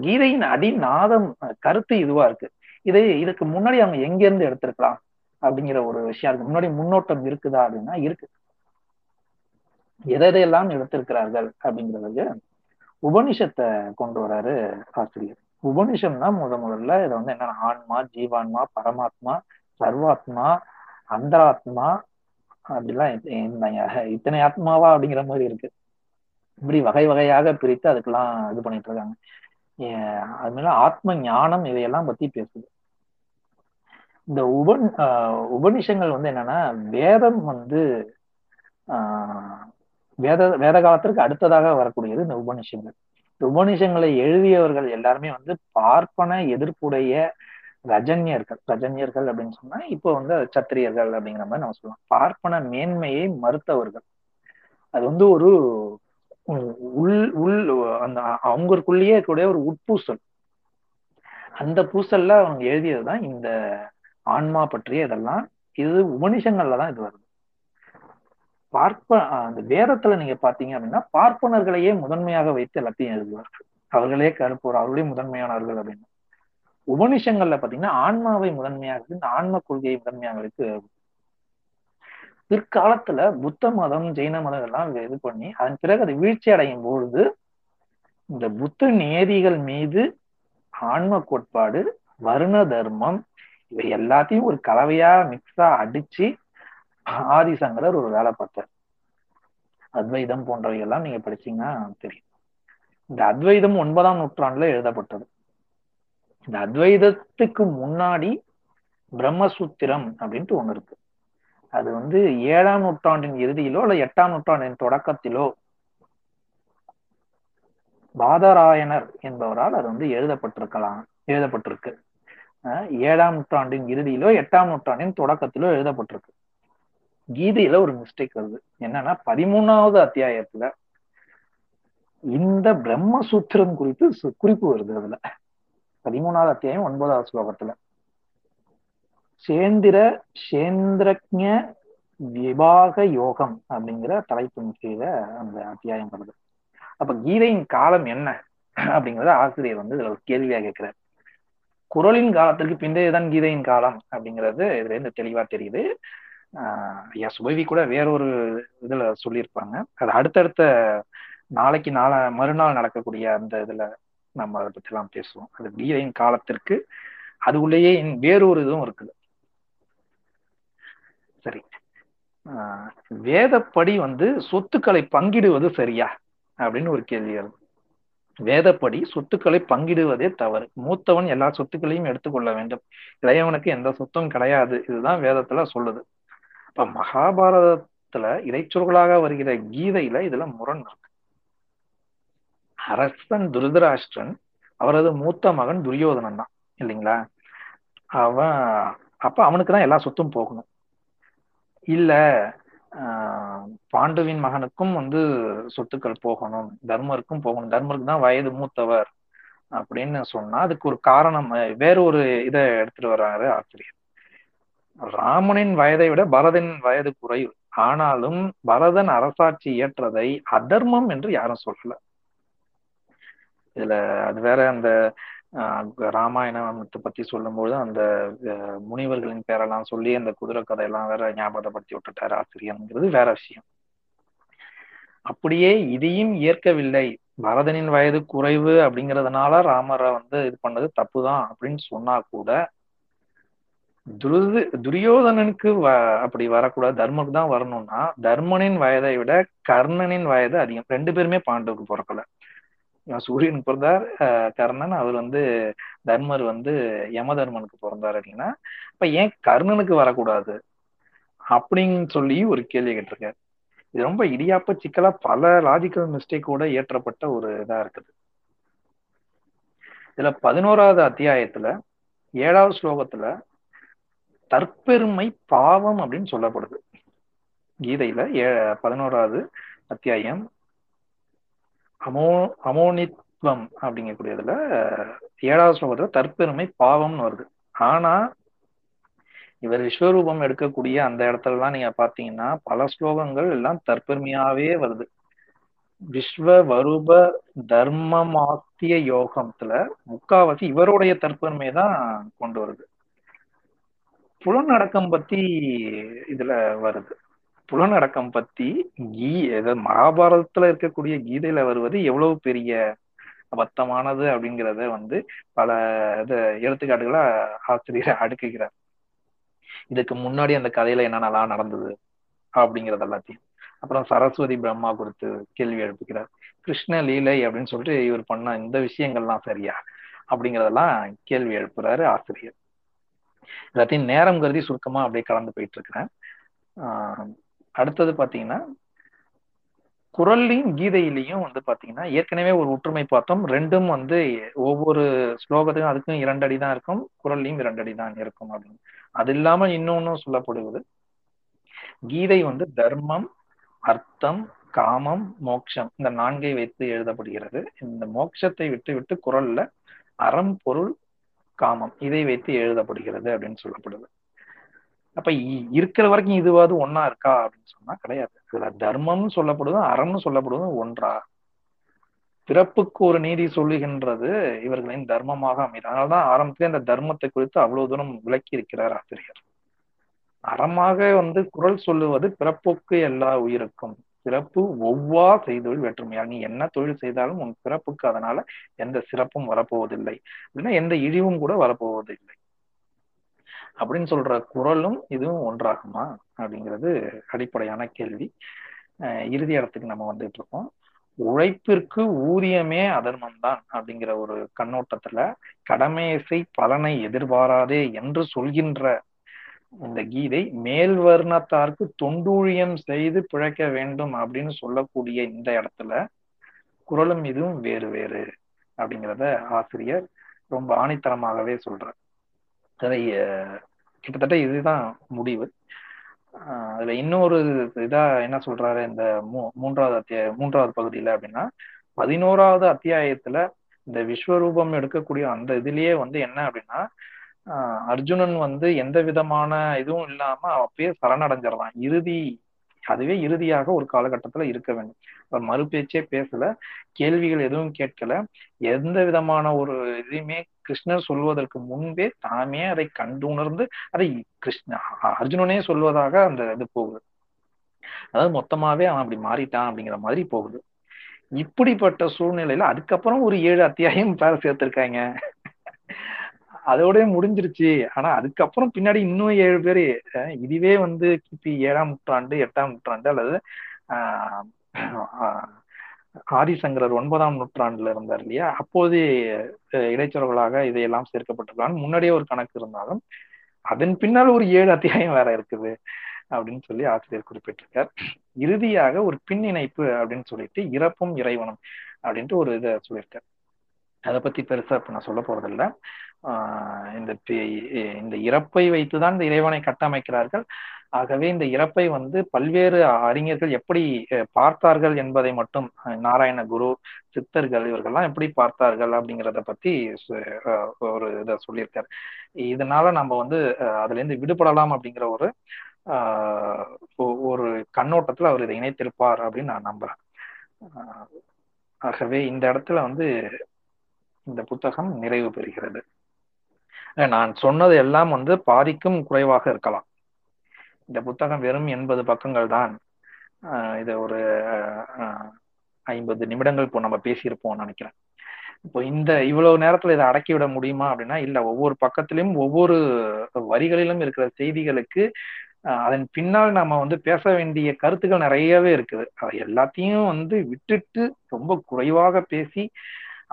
கீதையின் அடிநாதம் கருத்து இதுவா இருக்கு. இதை இதுக்கு முன்னாடி அவங்க எங்க இருந்து எடுத்திருக்கலாம் அப்படிங்கிற ஒரு விஷயம் இருக்கு. முன்னாடி முன்னோட்டம் இருக்குதா அப்படின்னா இருக்கு. எதையெல்லாம் எடுத்திருக்கிறார்கள் அப்படிங்கிறதுக்கு உபனிஷத்தை கொண்டு வராரு ஆசிரியர். உபனிஷம்னா முத முதல்ல இதை வந்து என்னன்னா ஆன்மா ஜீவான்மா பரமாத்மா சர்வாத்மா அந்தராத்மா அப்படிலாம் இத்தனை ஆத்மாவா அப்படிங்கிற மாதிரி இருக்கு. இப்படி வகை வகையாக பிரித்து அதுக்கெல்லாம் இது பண்ணிட்டு இருக்காங்க. அது மேல ஆத்ம ஞானம் இதையெல்லாம் பத்தி பேசுது. இந்த உபன் உபனிஷங்கள் வந்து என்னன்னா வேதம் வந்து ஆஹ் வேத வேத காலத்திற்கு அடுத்ததாக வரக்கூடியது இந்த உபனிஷங்கள் இந்த உபனிஷங்களை எழுதியவர்கள் எல்லாருமே வந்து பார்ப்பன எதிர்ப்புடைய ரஜன்யர்கள் ரஜன்யர்கள் அப்படின்னு சொன்னா இப்போ வந்து சத்திரியர்கள் அப்படிங்கிற மாதிரி நம்ம சொல்லலாம். பார்ப்பன மேன்மையை மறுத்தவர்கள். அது வந்து ஒரு உள் உள் அந்த அவங்களுக்குள்ளேயே இருக்கக்கூடிய ஒரு உட்பூசல். அந்த பூசல்ல அவங்க எழுதியதுதான் இந்த ஆன்மா பற்றிய இதெல்லாம். இது உபனிஷங்கள்ல தான் இது வருது. பார்ப்ப அந்த வேதத்துல நீங்க பாத்தீங்க அப்படின்னா பார்ப்பனர்களையே முதன்மையாக வைத்து எல்லாத்தையும் எழுதுவார்கள் அவர்களே கருப்போர் அவர்களே முதன்மையானவர்கள் அப்படின்னு. உபனிஷங்கள்ல பாத்தீங்கன்னா ஆன்மாவை முதன்மையாக இந்த ஆன்ம கொள்கையை முதன்மையாக வைத்து பிற்காலத்துல புத்த மதம் ஜெயின மதம் எல்லாம் இது பண்ணி அதன் பிறகு அது வீழ்ச்சி அடையும் பொழுது இந்த புத்த நேதிகள் மீது ஆன்ம கோட்பாடு வருண தர்மம் இவை எல்லாத்தையும் ஒரு கலவையா மிக்ஸா அடிச்சு ஆதிசங்கரர் ஒரு வேலை பார்த்தார். அத்வைதம் போன்றவை எல்லாம் நீங்க படிச்சீங்கன்னா தெரியும். இந்த அத்வைதம் ஒன்பதாம் நூற்றாண்டுல எழுதப்பட்டது. இந்த அத்வைதத்துக்கு முன்னாடி பிரம்மசூத்திரம் அப்படின்ட்டு ஒண்ணு இருக்கு. அது வந்து ஏழாம் நூற்றாண்டின் இறுதியிலோ அல்ல எட்டாம் நூற்றாண்டின் தொடக்கத்திலோ பாதராயணர் என்பவரால் அது வந்து எழுதப்பட்டிருக்கலாம் எழுதப்பட்டிருக்கு. ஏழாம் நூற்றாண்டின் இறுதியிலோ எட்டாம் நூற்றாண்டின் தொடக்கத்திலோ எழுதப்பட்டிருக்கு. கீதையில ஒரு மிஸ்டேக் வருது. என்னன்னா பதிமூணாவது அத்தியாயத்துல இந்த பிரம்மசூத்திரம் குறித்து குறிப்பு வருது அதுல. பதிமூணாவது அத்தியாயம் ஒன்பதாவது ஸ்லோகத்துல. சேந்திர சேந்திரஜ விபாக யோகம் அப்படிங்கிற தலைப்பின் கீழே அந்த அத்தியாயம் வருது. அப்ப கீதையின் காலம் என்ன அப்படிங்கறத ஆசிரியர் வந்து இதுல ஒரு கேள்வியா கேட்கிறார். குரலின் காலத்திற்கு பிந்தையதான் கீதையின் காலம் அப்படிங்கிறது இதுல இருந்து தெளிவா தெரியுது. ஐயா சுபவி கூட வேறொரு இதுல சொல்லியிருப்பாங்க. அது அடுத்தடுத்த நாளைக்கு நாள மறுநாள் நடக்கக்கூடிய அந்த இதுல நம்ம அதை பத்தி எல்லாம் பேசுவோம். அது பிஐயின் காலத்திற்கு அது உள்ளேயே வேறொரு இதுவும் இருக்குது. சரி. ஆஹ் வேதப்படி வந்து சொத்துக்களை பங்கிடுவது சரியா? அப்படின்னு ஒரு கேள்வி வருது. வேதப்படி சொத்துக்களை பங்கிடுவதே தவறு. மூத்தவன் எல்லா சொத்துக்களையும் எடுத்துக்கொள்ள வேண்டும். இளையவனுக்கு எந்த சொத்தும் கிடையாது. இதுதான் வேதத்துல சொல்லுது. இப்ப மகாபாரதத்துல இணைச்சொல்களாக வருகிற கீதையில இதுல முரண் இருக்கு. அரசன் துருதராஷ்டிரன் அவரது மூத்த மகன் துரியோதனன் தான் இல்லைங்களா? அவன் அப்ப அவனுக்கு தான் எல்லா சொத்தும் போகணும். இல்ல பாண்டுவின் மகனுக்கும் வந்து சொத்துக்கள் போகணும் தர்மருக்கும் போகணும். தர்மருக்கு தான் வயது மூத்தவர் அப்படின்னு சொன்னா அதுக்கு ஒரு காரணம் வேற ஒரு இதை எடுத்துட்டு வர்றாரு ஆசிரியர். ராமனின் வயதை விட பரதனின் வயது குறைவு. ஆனாலும் பரதன் அரசாட்சி ஏற்றதை அதர்மம் என்று யாரும் சொல்லல. இதுல அது வேற அந்த ராமாயணத்தை பத்தி சொல்லும்போது அந்த முனிவர்களின் பேரெல்லாம் சொல்லி அந்த குதிரை கதையெல்லாம் வேற ஞாபகப்படுத்தி விட்டுட்டாரு ஆசிரியர்ங்கிறது வேற விஷயம். அப்படியே இதையும் ஏற்கவில்லை பரதனின் வயது குறைவு அப்படிங்கிறதுனால ராமரை வந்து இது பண்ணது தப்புதான் அப்படின்னு சொன்னா கூட துருது துரியோதனனுக்கு வ அப்படி வரக்கூடாது. தர்மனுக்கு தான் வரணும்னா தர்மனின் வயதை விட கர்ணனின் வயது அதிகம். ரெண்டு பேருமே பாண்டவுக்கு பிறக்கல. சூரியன் பிறந்தார் கர்ணன். அவர் வந்து தர்மர் வந்து யம தர்மனுக்கு பிறந்தார் அப்படின்னா இப்ப ஏன் கர்ணனுக்கு வரக்கூடாது? அப்படின்னு சொல்லி ஒரு கேள்வி கேட்டிருக்காரு. இது ரொம்ப இடியாப்ப சிக்கலா பல லாஜிக்கல் மிஸ்டேக்கோட ஏற்றப்பட்ட ஒரு இதா இருக்குது. இதுல பதினோராவது அத்தியாயத்துல ஏழாவது ஸ்லோகத்துல தற்பெருமை பாவம் அப்படின்னு சொல்லப்படுது. கீதையில ஏ பதினோராவது அத்தியாயம். அமோ அமோனித்வம் அப்படிங்கக்கூடியதுல ஏழாவது ஸ்லோகத்துல தற்பெருமை பாவம்னு வருது. ஆனா இவர் விஸ்வரூபம் எடுக்கக்கூடிய அந்த இடத்துலலாம் நீங்க பாத்தீங்கன்னா பல ஸ்லோகங்கள் எல்லாம் தற்பெருமையாவே வருது. விஸ்வ வருப தர்மமாத்திய யோகத்துல முக்காவாசி இவருடைய தற்பெருமை தான் கொண்டு வருது. புலனடக்கம் பத்தி இதுல வருது. புலனடக்கம் பத்தி கீ மகாபாரதத்துல இருக்கக்கூடிய கீதையில வருவது எவ்வளவு பெரிய அபத்தமானது அப்படிங்கிறத வந்து பல இது எடுத்துக்காட்டுகளா ஆசிரியர் அடுக்குகிறார். இதுக்கு முன்னாடி அந்த கதையில என்னென்னலாம் நடந்தது அப்படிங்கறது எல்லாத்தையும். அப்புறம் சரஸ்வதி பிரம்மா குறித்து கேள்வி எழுப்புகிறார். கிருஷ்ண லீலை அப்படின்னு சொல்லிட்டு இவர் பண்ண இந்த விஷயங்கள்லாம் சரியா அப்படிங்கறதெல்லாம் கேள்வி எழுப்புறாரு ஆசிரியர். எல்லாத்தையும் நேரம் கருதி சுருக்கமா அப்படியே கலந்து போயிட்டு இருக்கிறேன் ஆஹ் அடுத்தது பாத்தீங்கன்னா குரல்லையும் கீதையிலையும் வந்து பாத்தீங்கன்னா ஏற்கனவே ஒரு ஒற்றுமை பார்த்தோம். ரெண்டும் வந்து ஒவ்வொரு ஸ்லோகத்துக்கும் அதுக்கும் இரண்டு அடி தான் இருக்கும் குரல்லையும் இரண்டு அடி தான் இருக்கும் அப்படின்னு. அது இல்லாம இன்னொன்னும் சொல்லப்படுவது கீதை வந்து தர்மம் அர்த்தம் காமம் மோட்சம் இந்த நான்கை வைத்து எழுதப்படுகிறது. இந்த மோட்சத்தை விட்டு விட்டு குரல்ல அறம் பொருள் காமம். இதை வைத்து எழுதப்படுகிறது அப்படின்னு சொல்லப்படுது. அப்ப இருக்கிற வரைக்கும் இதுவாது ஒன்னா இருக்கா அப்படின்னு சொன்னா கிடையாது. இதுல தர்மம்னு சொல்லப்படுவதும் அறம்னு சொல்லப்படுவதும் ஒன்றா. பிறப்புக்கு ஒரு நீதி சொல்லுகின்றது இவர்களின் தர்மமாக அமைது அதனாலதான் ஆரம்பத்திலே அந்த தர்மத்தை குறித்து அவ்வளவு தூரம் விளக்கி இருக்கிறார் ஆசிரியர். அறமாக வந்து குரல் சொல்லுவது பிறப்புக்கு எல்லா உயிருக்கும். சிறப்பு ஒவ்வா செய்தொழில் வேற்றுமையா நீ என்ன தொழில் செய்தாலும் உன் சிறப்புக்கு அதனால எந்த சிறப்பும் வரப்போவதில்லை. இல்லைன்னா எந்த இழிவும் கூட வரப்போவதில்லை. அப்படின்னு சொல்ற குரலும் இதுவும் ஒன்றாகுமா? அப்படிங்கிறது அடிப்படையான கேள்வி. இறுதி இடத்துக்கு நம்ம வந்துட்டு இருக்கோம். உழைப்பிற்கு ஊதியமே அதர்மம் தான் அப்படிங்கிற ஒரு கண்ணோட்டத்துல கடமையசை பலனை எதிர்பாராதே என்று சொல்கின்ற இந்த கீதை மேல்வர்ணத்தார்க்கு தொண்டூழியம் செய்து பிழைக்க வேண்டும் அப்படின்னு சொல்லக்கூடிய இந்த இடத்துல குரலும் இதுவும் வேறு வேறு அப்படிங்கிறத ஆசிரியர் ரொம்ப ஆணித்தரமாகவே சொல்றார். அதை கிட்டத்தட்ட இதுதான் முடிவு. அதுல இன்னொரு இதா என்ன சொல்றாரு இந்த மூ மூன்றாவது அத்தியாய மூன்றாவது பகுதியில அப்படின்னா பதினோராவது அத்தியாயத்துல இந்த விஸ்வரூபம் எடுக்கக்கூடிய அந்த இதுலயே வந்து என்ன அப்படின்னா அர்ஜுனன் வந்து எந்த விதமான இதுவும் இல்லாம அப்பயே சரணடைஞ்சிடறான். இறுதி அதுவே இறுதியாக ஒரு காலகட்டத்துல இருக்க வேண்டும். மறுபேச்சே பேசல கேள்விகள் எதுவும் கேட்கல. எந்த விதமான ஒரு இதையுமே கிருஷ்ணர் சொல்வதற்கு முன்பே தாமே அதை கண்டு உணர்ந்து அதை கிருஷ்ண அர்ஜுனனே சொல்வதாக அந்த இது போகுது. அதாவது மொத்தமாவே அவன் அப்படி மாறிட்டான் அப்படிங்கிற மாதிரி போகுது. இப்படிப்பட்ட சூழ்நிலையில அதுக்கப்புறம் ஒரு ஏழு அத்தியாயம் பேர சேர்த்திருக்காங்க. அதோட முடிஞ்சிருச்சு. ஆனா அதுக்கப்புறம் பின்னாடி இன்னும் ஏழு பேர் இதுவே வந்து கிபி ஏழாம் நூற்றாண்டு எட்டாம் நூற்றாண்டு அல்லது ஆஹ் ஆதிசங்கரர் ஒன்பதாம் நூற்றாண்டுல இருந்தார் இல்லையா? அப்போது இடைச்சொல்களாக இதையெல்லாம் சேர்க்கப்பட்டிருக்கலாம் முன்னாடியே ஒரு கணக்கு இருந்தாலும் அதன் பின்னால் ஒரு ஏழு அத்தியாயம் வேற இருக்குது அப்படின்னு சொல்லி ஆசிரியர் குறிப்பிட்டிருக்கார். இறுதியாக ஒரு பின் இணைப்பு அப்படின்னு சொல்லிட்டு இறப்பும் இறைவனும் அப்படின்ட்டு ஒரு இதை சொல்லியிருக்கார். அதை பத்தி பெருசா இப்ப நான் சொல்ல போறதில்ல. ஆஹ் இந்த இந்த இறப்பை வைத்துதான் இந்த இறைவனை கட்டமைக்கிறார்கள். ஆகவே இந்த இறப்பை வந்து பல்வேறு அறிஞர்கள் எப்படி பார்த்தார்கள் என்பதை மட்டும் நாராயண குரு சித்தர்கள் இவர்கள்லாம் எப்படி பார்த்தார்கள் அப்படிங்கிறத பத்தி ஒரு இதை சொல்லியிருக்காரு. இதனால நம்ம வந்து அதுல இருந்து விடுபடலாம் அப்படிங்கிற ஒரு ஆஹ் ஒரு கண்ணோட்டத்துல அவர் இதை இணைத்திருப்பார் அப்படின்னு நான் நம்புறேன். ஆகவே இந்த இடத்துல வந்து இந்த புத்தகம் நிறைவு பெறுகிறது. நான் சொன்னது எல்லாம் வந்து பாதிக்கும் குறைவாக இருக்கலாம். இந்த புத்தகம் வெறும் எண்பது பக்கங்கள் தான். இது ஒரு ஐம்பது நிமிடங்கள் இப்போ நம்ம பேசியிருப்போம் நினைக்கிறேன். இப்போ இந்த இவ்வளவு நேரத்துல இதை அடக்கி விட முடியுமா அப்படின்னா இல்ல ஒவ்வொரு பக்கத்திலும் ஒவ்வொரு வரிகளிலும் இருக்கிற செய்திகளுக்கு அதன் பின்னால் நாம வந்து பேச வேண்டிய கருத்துக்கள் நிறையவே இருக்குது. அதை எல்லாத்தையும் வந்து விட்டுட்டு ரொம்ப குறைவாக பேசி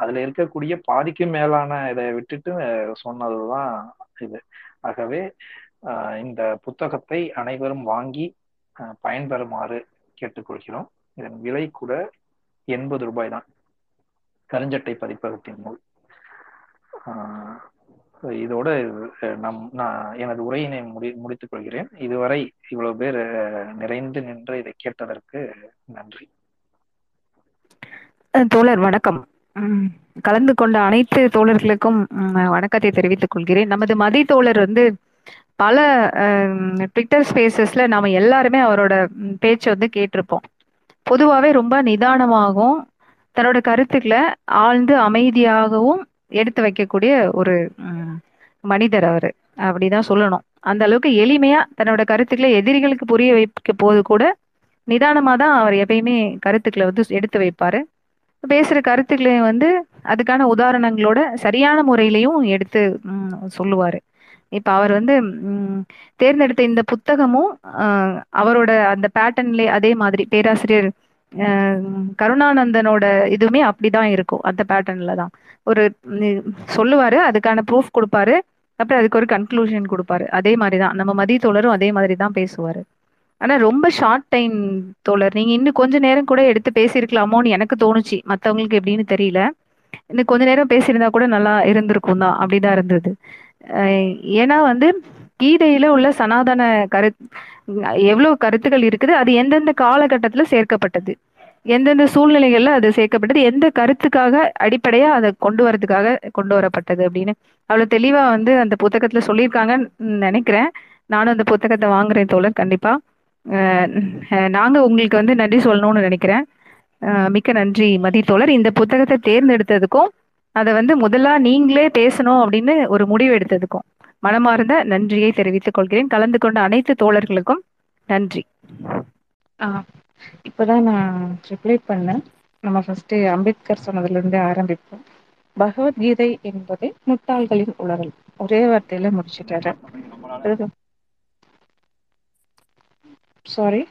அதுல இருக்கக்கூடிய பாதிக்கும் மேலான இதை விட்டுட்டு சொன்னதுதான் இது. ஆகவே இந்த புத்தகத்தை அனைவரும் வாங்கி பயன்பெறுமாறு கேட்டுக்கொள்கிறோம். இதன் விலை கூட எண்பது ரூபாய் தான். கருஞ்சட்டை பதிப்பகத்தின் நூல். இதோட நம் நான் எனது உரையினை முடி முடித்துக் கொள்கிறேன். இதுவரை இவ்வளவு பேர் நிறைந்து நின்று இதை கேட்டதற்கு நன்றி. தோழர் வணக்கம். கலந்து கொண்ட அனைத்து தோழர்களுக்கும் வணக்கத்தை தெரிவித்துக் கொள்கிறேன். நமது மதி தோழர் வந்து பல ட்விட்டர் ஸ்பேசஸ்ல நாம எல்லாருமே அவரோட பேச்சை வந்து கேட்டிருப்போம். பொதுவாவே ரொம்ப நிதானமாகவும் தன்னோட கருத்துக்களை ஆழ்ந்து அமைதியாகவும் எடுத்து வைக்கக்கூடிய ஒரு மனிதர் அவரு. அப்படிதான் சொல்லணும். அந்த அளவுக்கு எளிமையா தன்னோட கருத்துக்களை எதிரிகளுக்கு புரிய வைக்க போது கூட நிதானமா தான் அவர் எப்பயுமே கருத்துக்களை வந்து எடுத்து வைப்பாரு. பேசுற கருத்துக்களையும் வந்து அதுக்கான உதாரணங்களோட சரியான முறையிலையும் எடுத்து சொல்லுவார் சொல்லுவாரு. இப்ப அவர் வந்து தேர்ந்தெடுத்த இந்த புத்தகமும் அவரோட அந்த பேட்டர்ன்லே அதே மாதிரி பேராசிரியர் கருணானந்தனோட இதுவுமே அப்படிதான் இருக்கும் அந்த பேட்டர்ன்ல தான். ஒரு சொல்லுவாரு அதுக்கான ப்ரூஃப் கொடுப்பாரு அப்புறம் அதுக்கு ஒரு கன்க்ளூஷன் கொடுப்பாரு. அதே மாதிரிதான் நம்ம மதிய தோழரும் அதே மாதிரிதான் பேசுவாரு. ஆனா ரொம்ப ஷார்ட் டைம் தோழர். நீங்க இன்னும் கொஞ்ச நேரம் கூட எடுத்து பேசியிருக்கலாமோன்னு எனக்கு தோணுச்சு. மத்தவங்களுக்கு எப்படின்னு தெரியல. இன்னும் கொஞ்ச நேரம் பேசியிருந்தா கூட நல்லா இருந்திருக்கும் தான். அப்படிதான் இருந்தது. ஏன்னா வந்து கீதையில உள்ள சனாதன கரு எவ்வளவு கருத்துக்கள் இருக்குது அது எந்தெந்த காலகட்டத்துல சேர்க்கப்பட்டது? எந்தெந்த சூழ்நிலைகள்ல அது சேர்க்கப்பட்டது? எந்த கருத்துக்காக அடிப்படையா அதை கொண்டு வரதுக்காக கொண்டு வரப்பட்டது அப்படின்னு. அவ்வளவு தெளிவா வந்து அந்த புத்தகத்துல சொல்லியிருக்காங்கன்னு நினைக்கிறேன். நானும் அந்த புத்தகத்தை வாங்குறேன் தோழர். கண்டிப்பா. நாங்க உங்களுக்கு வந்து நன்றி சொல்லணும்னு நினைக்கிறேன். மிக்க நன்றி மதி தோழர். இந்த புத்தகத்தை தேர்ந்தெடுத்ததுக்கும் அதை வந்து முதலா நீங்களே பேசணும் அப்படின்னு ஒரு முடிவு எடுத்ததுக்கும் மனமார்ந்த நன்றியை தெரிவித்துக் கொள்கிறேன். கலந்து கொண்ட அனைத்து தோழர்களுக்கும் நன்றி. ஆ இப்பதான் நான் ரிப்ளை பண்ணேன். நம்ம ஃபர்ஸ்ட் அம்பேத்கர் சொன்னதுல இருந்தே ஆரம்பிப்போம். பகவத்கீதை என்பது முட்டாள்களின் உளறல். ஒரே வார்த்தையில முடிச்சுட்டாரு. சாரி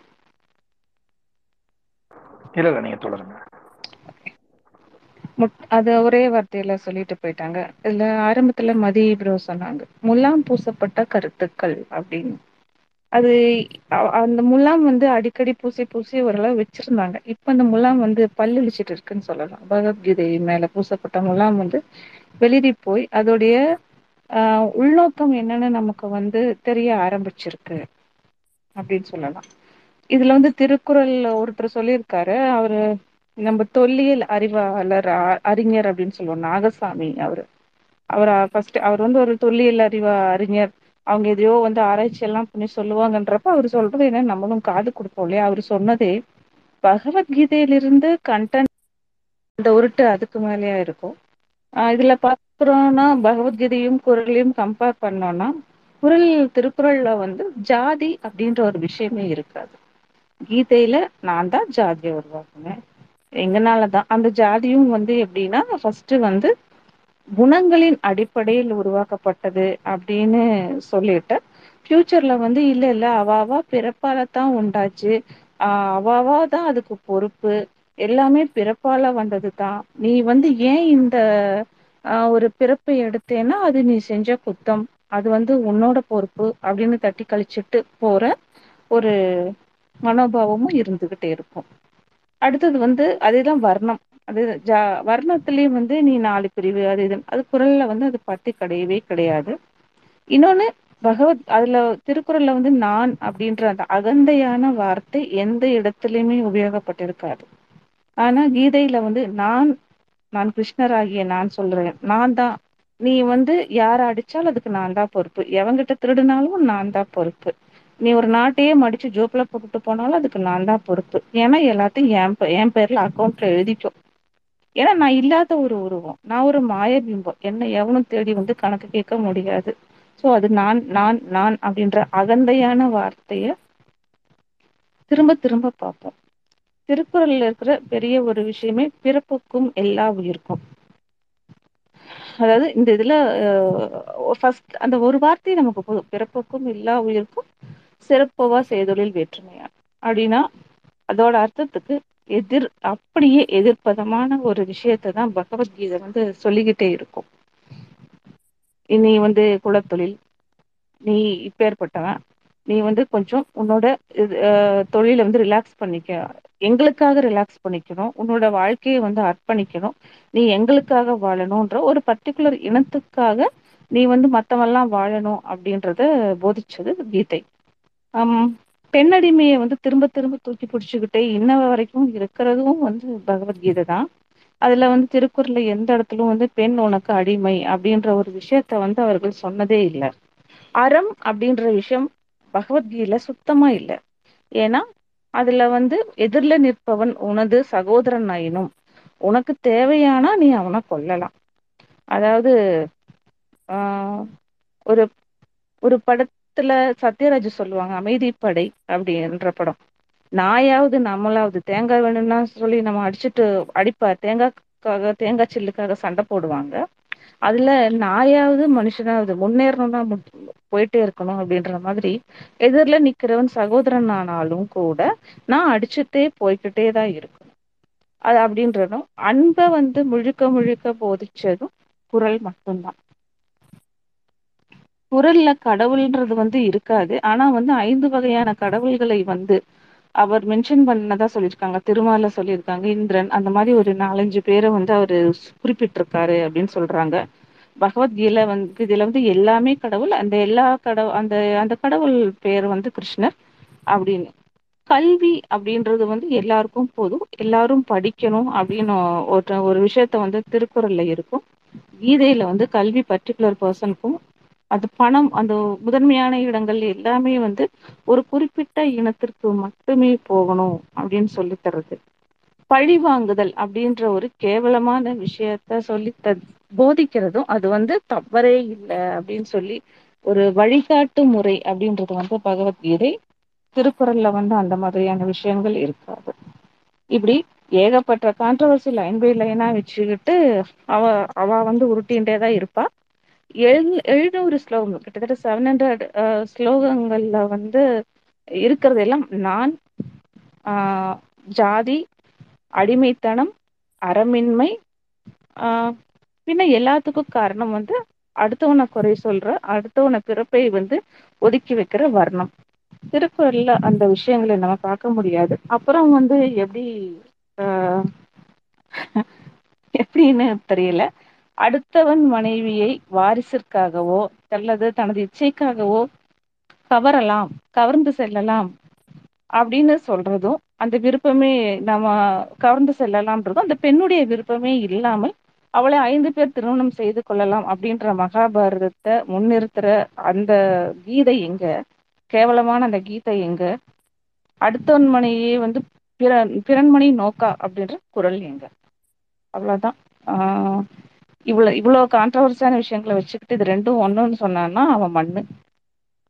இல்ல இல்ல நீங்க தொடருங்க. அத ஒரே வார்த்தையில சொல்லிட்டு போயிட்டாங்க. இதுல ஆரம்பத்துல மதி ப்ரோ சொன்னாங்க. முலாம் பூசப்பட்ட கருத்துக்கள் அப்படின்னு. அது அந்த முலாம் வந்து அடிக்கடி பூசி பூசி ஓரளவு வச்சிருந்தாங்க. இப்ப அந்த முலாம் வந்து பல்லு இளிச்சிட்டு இருக்குன்னு சொல்லலாம். பகவத்கீதை மேல பூசப்பட்ட முலாம் வந்து வெளிரி போய் அதோடைய ஆ உள்நோக்கம் என்னன்னு நமக்கு வந்து தெரிய ஆரம்பிச்சிருக்கு. அப்படின்னு சொல்லலாம். இதுல வந்து திருக்குறள் ஒருத்தர் சொல்லியிருக்காரு. அவரு நம்ம தொல்லியல் அறிவாளர் அறிஞர் அப்படின்னு சொல்லுவோம். நாகசாமி அவரு. அவர் ஃபர்ஸ்ட் அவர் வந்து ஒரு தொல்லியல் அறிவா அறிஞர். அவங்க எதையோ வந்து ஆராய்ச்சி எல்லாம் பண்ணி சொல்லுவாங்கன்றப்ப அவரு சொல்றது என்ன நம்மளும் காது கொடுப்போம் இல்லையா? அவரு சொன்னதே பகவத்கீதையிலிருந்து கண்டன் அந்த உருட்டு அதுக்கு மேலயா இருக்கும். ஆ இதுல பாக்குறோம்னா பகவத்கீதையும் குரலையும் கம்பேர் பண்ணோம்னா குரல் திருக்குறள்ல வந்து ஜாதி அப்படின்ற ஒரு விஷயமே இருக்காது. கீதையில நான் தான் ஜாதியை உருவாக்குனேன். எங்கனாலதான் அந்த ஜாதியும் வந்து எப்படின்னா ஃபர்ஸ்ட் வந்து குணங்களின் அடிப்படையில் உருவாக்கப்பட்டது அப்படின்னு சொல்லிட்டு ஃபியூச்சர்ல வந்து இல்ல இல்ல அவாவா பிறப்பால தான் உண்டாச்சு. அவாவா தான் அதுக்கு பொறுப்பு. எல்லாமே பிறப்பால வந்தது தான். நீ வந்து ஏன் இந்த ஒரு பிறப்பை எடுத்தேன்னா அது நீ செஞ்ச குத்தம். அது வந்து உன்னோட பொறுப்பு அப்படின்னு தட்டி கழிச்சுட்டு போற ஒரு மனோபாவமும் இருந்துகிட்டே இருக்கும். அடுத்தது வந்து அதேதான் வர்ணம். அது ஜா வர்ணத்திலயும் வந்து நீ நாலு பிரிவு அது இது அது குரல்ல வந்து அது பட்டி கிடையவே கிடையாது. இன்னொன்னு பகவத் அதுல திருக்குறள்ல வந்து நான் அப்படின்ற அந்த அகந்தையான வார்த்தை எந்த இடத்துலயுமே உபயோகப்பட்டிருக்காது. ஆனா கீதையில வந்து நான் நான் கிருஷ்ணராகிய நான் சொல்றேன். நான் தான் நீ வந்து யார அடிச்சாலும் அதுக்கு நான் தான் பொறுப்பு. எவங்கிட்ட திருடினாலும் நான் தான் பொறுப்பு. நீ ஒரு நாட்டையே மடிச்சு ஜோப்ல போட்டுட்டு போனாலும் அதுக்கு நான் தான் பொறுப்பு. ஏன்னா எல்லாத்தையும் என் என் பேர்ல அக்கௌண்ட்ல எழுதிக்கோ ஏன்னா நான் இல்லாத ஒரு உருவம். நான் ஒரு மாய பிம்பம். என்ன எவனும் தேடி வந்து கணக்கு கேட்க முடியாது. சோ அது நான் நான் நான் அப்படின்ற அகந்தையான வார்த்தைய திரும்ப திரும்ப பார்ப்போம். திருக்குறள்ல இருக்கிற பெரிய ஒரு விஷயமே பிறப்புக்கும் எல்லா உயிருக்கும். அதாவது இந்த இதுல ஃபர்ஸ்ட் அந்த ஒரு வார்த்தை நமக்கு போதும் பிறப்புக்கும் எல்லா உயிருக்கும் சிறப்பவா செய்தொழில் வேற்றுமையா? அப்படின்னா அதோட அர்த்தத்துக்கு எதிர் அப்படியே எதிர்ப்பதமான ஒரு விஷயத்தை தான் பகவத்கீதை வந்து சொல்லிக்கிட்டே இருக்கும். நீ வந்து குலத்தொழில் நீ இப்பேற்பட்டவன் நீ வந்து கொஞ்சம் உன்னோட தொழில வந்து ரிலாக்ஸ் பண்ணிக்க எங்களுக்காக ரிலாக்ஸ் பண்ணிக்கணும். உன்னோட வாழ்க்கையை வந்து அர்ப்பணிக்கணும். நீ எங்களுக்காக வாழணும்ன்ற ஒரு பர்ட்டிகுலர் இனத்துக்காக நீ வந்து மத்தவெல்லாம் வாழணும் அப்படின்றத போதிச்சது கீதை. அம் பெண்ணடிமைய வந்து திரும்ப திரும்ப தூக்கி பிடிச்சுக்கிட்டே இன்ன வரைக்கும் இருக்கிறதும் வந்து பகவத்கீதை தான். அதுல வந்து திருக்குறள்ல எந்த இடத்துலும் வந்து பெண் உனக்கு அடிமை அப்படின்ற ஒரு விஷயத்த வந்து அவர்கள் சொன்னதே இல்ல. அறம் அப்படின்ற விஷயம் பகவத்கீதையில சுத்தமா இல்ல. ஏன்னா அதுல வந்து எதிர்ல நிற்பவன் உனது சகோதரன் ஆயினும் உனக்கு தேவையானா நீ அவனை கொல்லலாம். அதாவது ஆஹ் ஒரு ஒரு படத்துல சத்யராஜ் சொல்லுவாங்க அமைதிப்படை அப்படின்ற படம். நாயாவது நம்மளாவது தேங்காய் வேணும்னா சொல்லி நம்ம அடிச்சுட்டு அடிப்பார் தேங்காய்க்காக தேங்காய் சில்லுக்காக சண்டை போடுவாங்க. அதுல நாயாவது மனுஷனாவது முன்னேறணும்னா போயிட்டே இருக்கணும் அப்படின்ற மாதிரி எதிர்ல நிக்கிறவன் சகோதரன் ஆனாலும் கூட நான் அடிச்சுட்டே போய்கிட்டே தான் இருக்கணும். அது அப்படின்றதும் அன்ப வந்து முழுக்க முழுக்க போதிச்சதும் குரல் மட்டும்தான். குரல்ல கடவுள்ன்றது வந்து இருக்காது. ஆனா வந்து ஐந்து வகையான கடவுள்களை வந்து அவர் மென்ஷன் பண்ணதா சொல்லியிருக்காங்க திருமால சொல்லியிருக்காங்க இந்திரன் அந்த மாதிரி ஒரு நாலஞ்சு பேரை வந்து அவரு குறிப்பிட்டிருக்காரு அப்படின்னு சொல்றாங்க. பகவத்கீல வந்து இதுல வந்து எல்லாமே கடவுள் அந்த எல்லா கடவு அந்த அந்த கடவுள் பெயர் வந்து கிருஷ்ணர் அப்படின்னு. கல்வி அப்படின்றது வந்து எல்லாருக்கும் போதும் எல்லாரும் படிக்கணும் அப்படின்னு ஒரு ஒரு விஷயத்த வந்து திருக்குறள்ல இருக்கும். கீதையில வந்து கல்வி பர்ட்டிகுலர் பர்சனுக்கும் அது பணம் அந்த முதன்மையான இடங்கள் எல்லாமே வந்து ஒரு குறிப்பிட்ட இனத்திற்கு மட்டுமே போகணும் அப்படின்னு சொல்லி தருது பழி வாங்குதல் அப்படின்ற ஒரு கேவலமான விஷயத்த சொல்லி த போதிக்கிறதும் அது வந்து தவறே இல்லை அப்படின்னு சொல்லி ஒரு வழிகாட்டு முறை அப்படின்றது வந்து பகவத்கீதை திருக்குறள்ல வந்து அந்த மாதிரியான விஷயங்கள் இருக்காது. இப்படி ஏகப்பட்ட கான்ட்ரவர்சி லைன் பை லைனா வச்சுக்கிட்டு அவ அவ வந்து உருட்டின்டேதான் இருப்பா. எழு எழுநூறு ஸ்லோகம் கிட்டத்தட்ட செவன் ஹண்ட்ரட் ஸ்லோகங்கள்ல வந்து இருக்கிறது எல்லாம் நான் ஆஹ் ஜாதி அடிமைத்தனம் அறமின்மை ஆஹ் பின்ன எல்லாத்துக்கும் காரணம் வந்து அடுத்தவனை குறை சொல்ற அடுத்தவன பிறப்பை வந்து ஒதுக்கி வைக்கிற வர்ணம். திருக்குறள்ல அந்த விஷயங்களை நம்ம பார்க்க முடியாது. அப்புறம் வந்து எப்படி ஆஹ் <laughs> எப்படின்னு தெரியல. அடுத்தவன் மனைவியை வாரிசிற்காகவோ அல்லது தனது இச்சைக்காகவோ கவரலாம் கவர்ந்து செல்லலாம் அப்படின்னு சொல்றதும் அந்த விருப்பமே நம்ம கவர்ந்து செல்லலாம்ன்றதும் அந்த பெண்ணுடைய விருப்பமே இல்லாமல் அவளை ஐந்து பேர் திருமணம் செய்து கொள்ளலாம் அப்படின்ற மகாபாரதத்தை முன்னிறுத்துற அந்த கீதை எங்க? கேவலமான அந்த கீதை எங்க? அடுத்தவன் மனையே வந்து பிற பிறன்மணி நோக்கா அப்படின்ற குரல் எங்க? அவ்வளவுதான். ஆஹ் இவ்வளவு இவ்வளவு கான்ட்ரவர்சியான விஷயங்களை வச்சுக்கிட்டு இது ரெண்டும் ஒண்ணுன்னு சொன்னான்னா அவன் மண்ணு.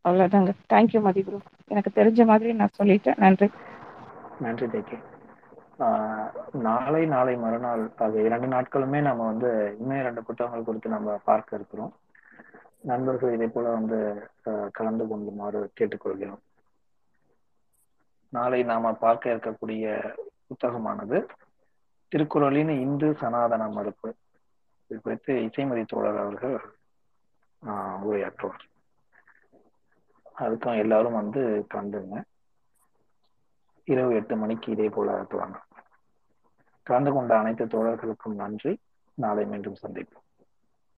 அவ்வளவுதாங்க. தேங்க்யூ குரு எனக்கு தெரிஞ்ச மாதிரி நான் சொல்லிட்டேன். நன்றி. நன்றி தேக்கி ஆஹ் நாளை நாளை மறுநாள் அது இரண்டு நாட்களுமே நம்ம வந்து இன்னும் இரண்டு புத்தகங்கள் குறித்து நம்ம பார்க்க இருக்கிறோம். நண்பர்கள் இதே போல வந்து கலந்து கொள்ளுமாறு கேட்டுக்கொள்கிறோம். நாளை நாம பார்க்க இருக்கக்கூடிய புத்தகமானது திருக்குறளின் இந்து சனாதன மறுப்பு. இது குறித்து இசைமதி தோழர் அவர்கள் ஆஹ் உரையாற்றுவார் அதுக்கும் எல்லாரும் வந்து கலந்துங்க இரவு எட்டு மணிக்கு இதே போல துவங்கும் கலந்து கொண்ட அனைத்து தோழர்களுக்கும் நன்றி. நாளை மீண்டும் சந்திப்போம்.